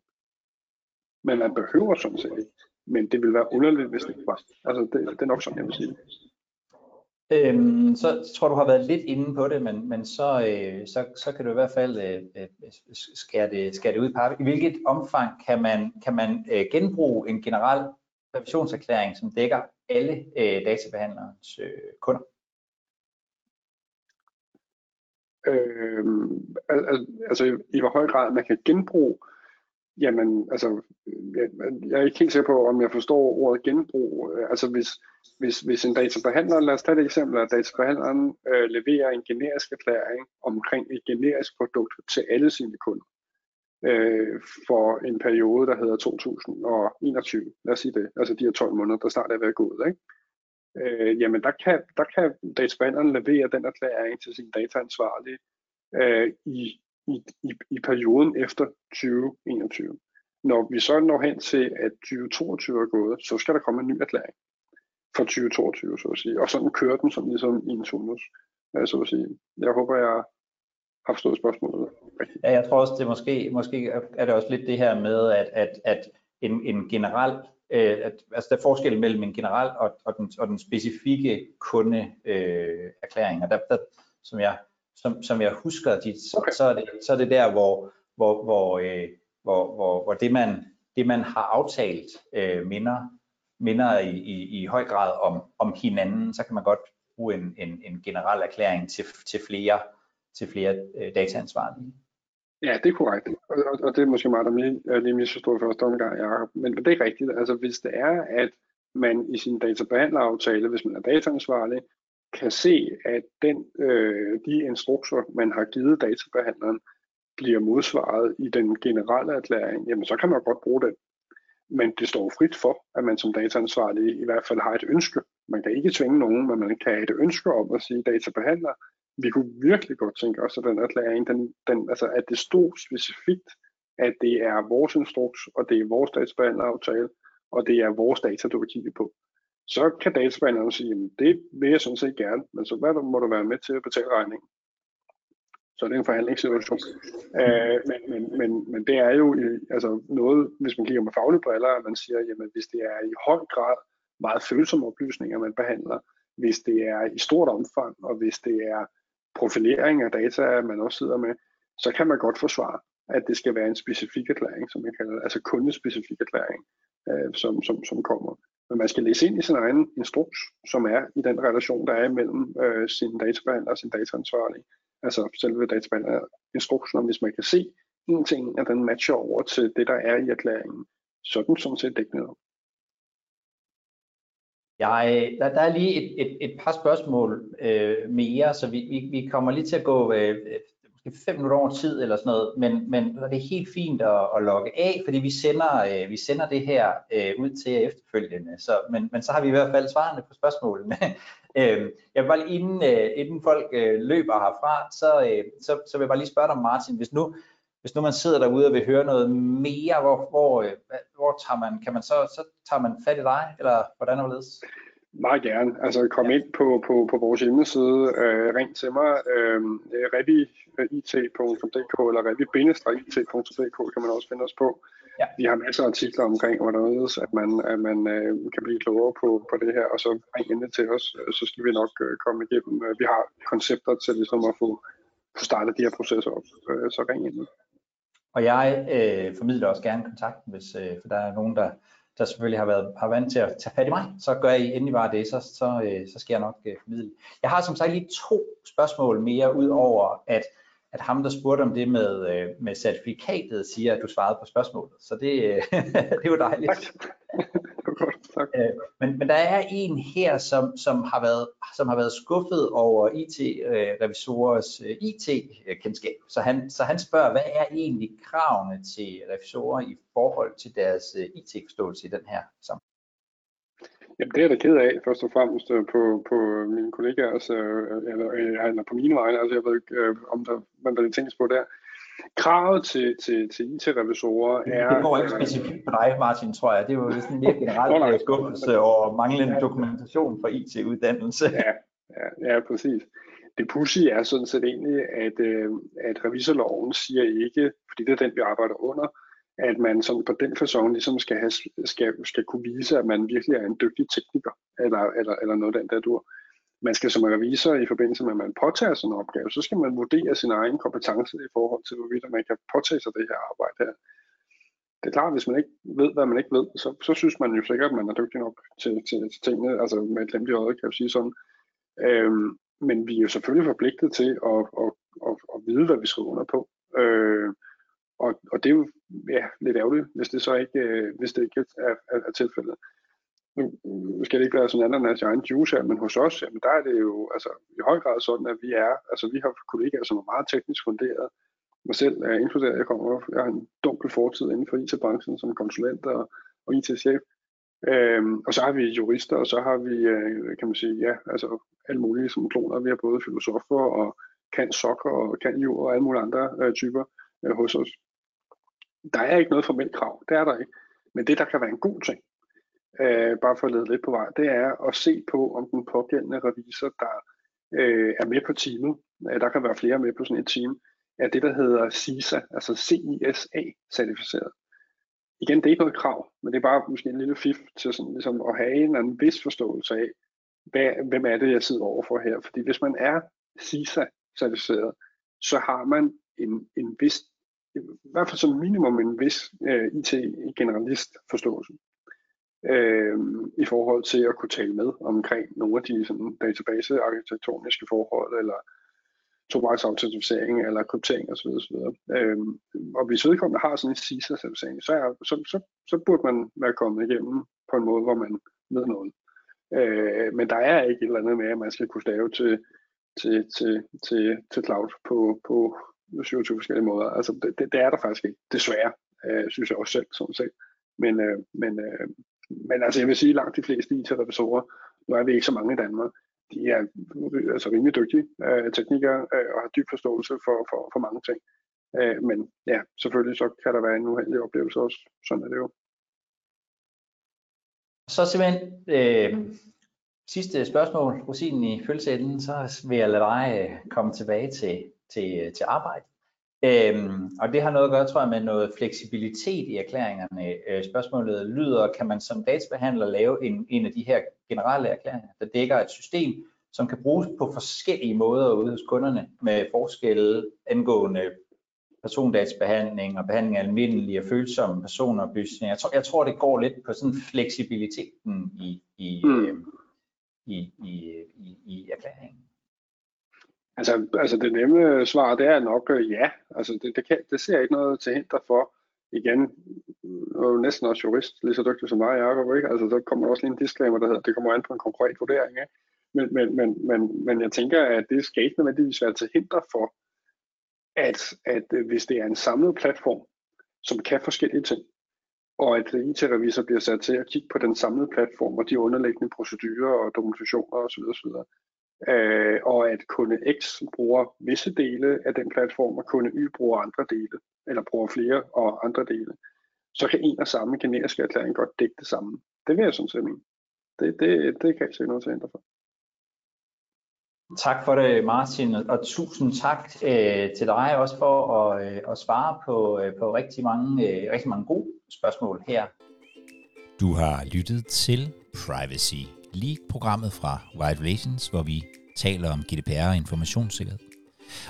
Men man behøver sådan set ikke. Men det vil være underligt, hvis det ikke var. Altså, det, det er nok sådan, jeg vil sige det. Øhm, så tror du har været lidt inde på det, men, men så, øh, så, så kan du i hvert fald øh, øh, øh skære, det, skære det ud i pap. I hvilket omfang kan man, kan man øh, genbruge en generel revisionserklæring, som dækker alle øh, databehandlerens øh, kunder? Øh, altså i hvor høj grad man kan genbruge Jamen, altså, øh, jeg, jeg er ikke helt sikker på, om jeg forstår ordet genbrug. Øh, altså, hvis, hvis, hvis en databehandler, lad os tage et eksempel, at databehandleren øh, leverer en generisk erklæring omkring et generisk produkt til alle sine kunder øh, for en periode, der hedder 2021. Lad os sige det, altså de her 12 måneder, der snart er ved at gå ud. Ikke? Øh, jamen, der kan, der kan databehandleren levere den erklæring til sin dataansvarlige øh, i i, i, i perioden efter 2021. Når vi så når hen til, at 2022 er gået, så skal der komme en ny erklæring for 2022, så at sige. Og sådan kører den som ligesom i en turnus, så at sige. Jeg håber, jeg har forstået spørgsmålet Ja, jeg tror også, det måske, måske er det også lidt det her med, at, at, at en, en generel, øh, at, altså der er forskel mellem en generel og, og, den, og den specifikke kundeerklæring, øh, og der, der, som jeg som, som jeg husker, de, okay. så, er det, så er det der, hvor, hvor, hvor, øh, hvor, hvor, hvor det, man, det, man har aftalt, øh, minder, minder i, i, i høj grad om, om hinanden. Så kan man godt bruge en, en, en generel erklæring til, til flere, til flere øh, dataansvarlige. Ja, det er korrekt. Og, og, og det er måske meget, der lige misforstået første omgang, Jacob. Men det er rigtigt. Altså, hvis det er, at man i sin databehandleraftale, hvis man er dataansvarlig, kan se, at den, øh, de instrukser, man har givet databehandleren, bliver modsvaret i den generelle erklæring, jamen så kan man godt bruge den. Men det står frit for, at man som dataansvarlig i hvert fald har et ønske. Man kan ikke tvinge nogen, men man kan have et ønske om at sige, databehandler, vi kunne virkelig godt tænke os, at den erklæring, den, den, altså at det stod specifikt, at det er vores instruks, og det er vores databehandleraftale, og det er vores data, du vil kigge på så kan databehandleren sige, at det vil jeg sådan set gerne, men så hvad må du være med til at betale regningen? Så det er en forhandlingssituation. Øh, men, men, men, men det er jo altså noget, hvis man kigger med faglige briller, at man siger, jamen hvis det er i høj grad meget følsomme oplysninger, man behandler, hvis det er i stort omfang, og hvis det er profilering af data, man også sidder med, så kan man godt forsvare, at det skal være en specifik erklæring, som man kalder det, altså kundespecifik erklæring, øh, som, som, som kommer. Men man skal læse ind i sin egen instruks, som er i den relation, der er imellem øh, sin databehandler og sin dataansvarlige. Altså selve databehandler-instruksen, og hvis man kan se en ting, at den matcher over til det, der er i erklæringen, så er den sådan set dækkende. Jeg, der, der er lige et, et, et par spørgsmål øh, mere, så vi, vi, vi kommer lige til at gå øh, fem minutter over tid eller sådan noget, men, men det er helt fint at, at logge af, fordi vi sender, øh, vi sender det her øh, ud til efterfølgende. Så, men, men så har vi i hvert fald svarene på spørgsmålene. [laughs] øh, jeg vil bare lige, inden, øh, inden folk øh, løber herfra, så, øh, så, så vil jeg bare lige spørge dig, Martin, hvis nu, hvis nu man sidder derude og vil høre noget mere, hvor, hvor, øh, hvor tager man, kan man så, så tager man fat i dig, eller hvordan er det? Meget gerne. Altså kom ind på, på, på vores hjemmeside, øh, ring til mig, øh, revit.dk eller revi-it.dk kan man også finde os på. Ja. Vi har masser af artikler omkring, hvordan at man, at man øh, kan blive klogere på, på det her, og så ring ind til os, så skal vi nok øh, komme igennem. Vi har koncepter til ligesom at få, få startet de her processer op, øh, så ring ind. Og jeg øh, formidler også gerne kontakten, hvis øh, for der er nogen, der der selvfølgelig har været har vant til at tage fat i mig, så gør I endelig bare det, så, så, øh, så skal jeg nok øh, formidle. Jeg har som sagt lige to spørgsmål mere, ud over at, at ham, der spurgte om det med, øh, med certifikatet, siger, at du svarede på spørgsmålet. Så det, øh, [laughs] det var dejligt. Tak tak. Men, men der er en her, som, som, har været, som har været skuffet over IT-revisorers IT-kendskab. Så han, så han spørger, hvad er egentlig kravene til revisorer i forhold til deres IT-forståelse i den her sammenhæng? Jamen, det er jeg da ked af, først og fremmest på, på mine kollegaer, altså, eller, eller på mine vegne. Altså, jeg ved ikke, om der, man der tænkes på der. Kravet til, til, til IT-revisorer er... Det går ikke specifikt på dig, Martin, tror jeg. Det er jo sådan mere generelt skuffelse over manglende dokumentation for IT-uddannelse. Ja, ja, ja, præcis. Det pussy er sådan set egentlig, at, øh, at revisorloven siger ikke, fordi det er den, vi arbejder under, at man sådan på den fasong ligesom skal, have, skal, skal kunne vise, at man virkelig er en dygtig tekniker, eller, eller, eller noget den der dur. Man skal som revisor i forbindelse med, at man påtager sådan en opgave, så skal man vurdere sin egen kompetence i forhold til, hvorvidt man kan påtage sig det her arbejde her. Det er klart, hvis man ikke ved, hvad man ikke ved, så, så synes man jo sikkert, at man er dygtig nok til, til, til tingene, altså med et lemligt øje, kan jeg sige sådan. Øhm, men vi er jo selvfølgelig forpligtet til at, at, at, at vide, hvad vi skriver under på. Øh, og, og det er jo ja, lidt ærgerligt, hvis det så ikke, øh, hvis det ikke er, er, er tilfældet. Øh, nu skal det ikke være sådan ananas i egen juice her, men hos os, jamen der er det jo altså, i høj grad sådan, at vi er, altså vi har kollegaer, som er meget teknisk funderet. Mig selv er inkluderet, jeg kommer, jeg har en dunkel fortid inden for IT-branchen som konsulent og, og IT-chef. Øhm, og så har vi jurister, og så har vi, øh, kan man sige, ja, altså alle mulige som kloner. Vi har både filosofer og kan sokker og kan jord og alle mulige andre øh, typer øh, hos os der er ikke noget formelt krav, det er der ikke. Men det, der kan være en god ting, øh, bare for at lede lidt på vej, det er at se på, om den pågældende revisor, der øh, er med på teamet, øh, der kan være flere med på sådan et team, er det, der hedder CISA, altså CISA-certificeret. Igen, det er ikke noget krav, men det er bare måske en lille fif til sådan, ligesom at have en eller anden vis forståelse af, hvad, hvem er det, jeg sidder overfor her. Fordi hvis man er CISA-certificeret, så har man en, en vis i hvert fald som minimum en vis øh, IT-generalist forståelse øh, i forhold til at kunne tale med omkring nogle af de sådan, database-arkitektoniske forhold, eller tovejsautentisering eller kryptering osv. osv. Øh, og hvis vedkommende har sådan en CISA-certificering, så, er, så, så, så burde man være kommet igennem på en måde, hvor man ved noget. Øh, men der er ikke et eller andet med, at man skal kunne stave til, til, til, til, til cloud på, på 27 forskellige måder. Altså, det, det, det er der faktisk ikke, desværre, øh, synes jeg også selv, sådan set. Men, øh, men, øh, men altså, jeg vil sige, at langt de fleste IT-revisorer, nu er vi ikke så mange i Danmark, de er altså rimelig dygtige øh, teknikere øh, og har dyb forståelse for, for, for mange ting. Øh, men ja, selvfølgelig så kan der være en uheldig oplevelse også. Sådan er det jo. Så simpelthen øh, sidste spørgsmål, rosinen i følelsesenden, så vil jeg lade dig øh, komme tilbage til til, øh, til arbejde. Øhm, og det har noget at gøre, tror jeg, med noget fleksibilitet i erklæringerne. Øh, spørgsmålet lyder, kan man som databehandler lave en, en af de her generelle erklæringer, der dækker et system, som kan bruges på forskellige måder ude hos kunderne med forskelle angående persondatabehandling og behandling af almindelige og følsomme personoplysninger. Jeg tror, jeg tror, det går lidt på sådan fleksibiliteten i, i, mm. øh, i, i, i, i erklæringen. Altså, altså det nemme svar, det er nok øh, ja. Altså det, det, kan, det ser jeg ikke noget til hinder for. Igen, er jo næsten også jurist, lige så dygtig som mig, Jacob, ikke? Altså, så kommer også lige en disclaimer, der hedder, det kommer an på en konkret vurdering, ikke? Men, men, men, men, men jeg tænker, at det skal ikke nødvendigvis være til hinder for, at, at øh, hvis det er en samlet platform, som kan forskellige ting, og at IT-revisor bliver sat til at kigge på den samlede platform og de underliggende procedurer og dokumentationer osv., osv øh, og at kunde X bruger visse dele af den platform, og kunde Y bruger andre dele, eller bruger flere og andre dele, så kan en og samme generiske erklæring godt dække det samme. Det vil jeg sådan set mene. Det, det, det kan jeg se noget til for. Tak for det, Martin, og tusind tak øh, til dig også for at, øh, at svare på, øh, på rigtig, mange, øh, rigtig mange gode spørgsmål her. Du har lyttet til Privacy League-programmet fra Wide Relations, hvor vi taler om GDPR og informationssikkerhed.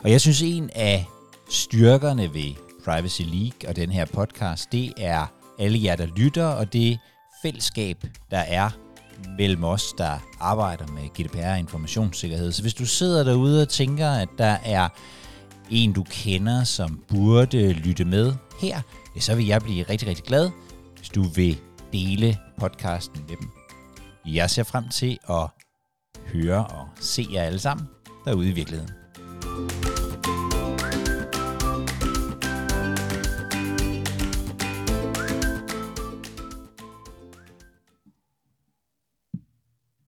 Og jeg synes, en af styrkerne ved Privacy League og den her podcast, det er alle jer, der lytter, og det fællesskab, der er mellem os, der arbejder med GDPR og informationssikkerhed. Så hvis du sidder derude og tænker, at der er en, du kender, som burde lytte med her, så vil jeg blive rigtig, rigtig glad, hvis du vil dele podcasten med dem. Jeg ser frem til at høre og se jer alle sammen derude i virkeligheden. thank you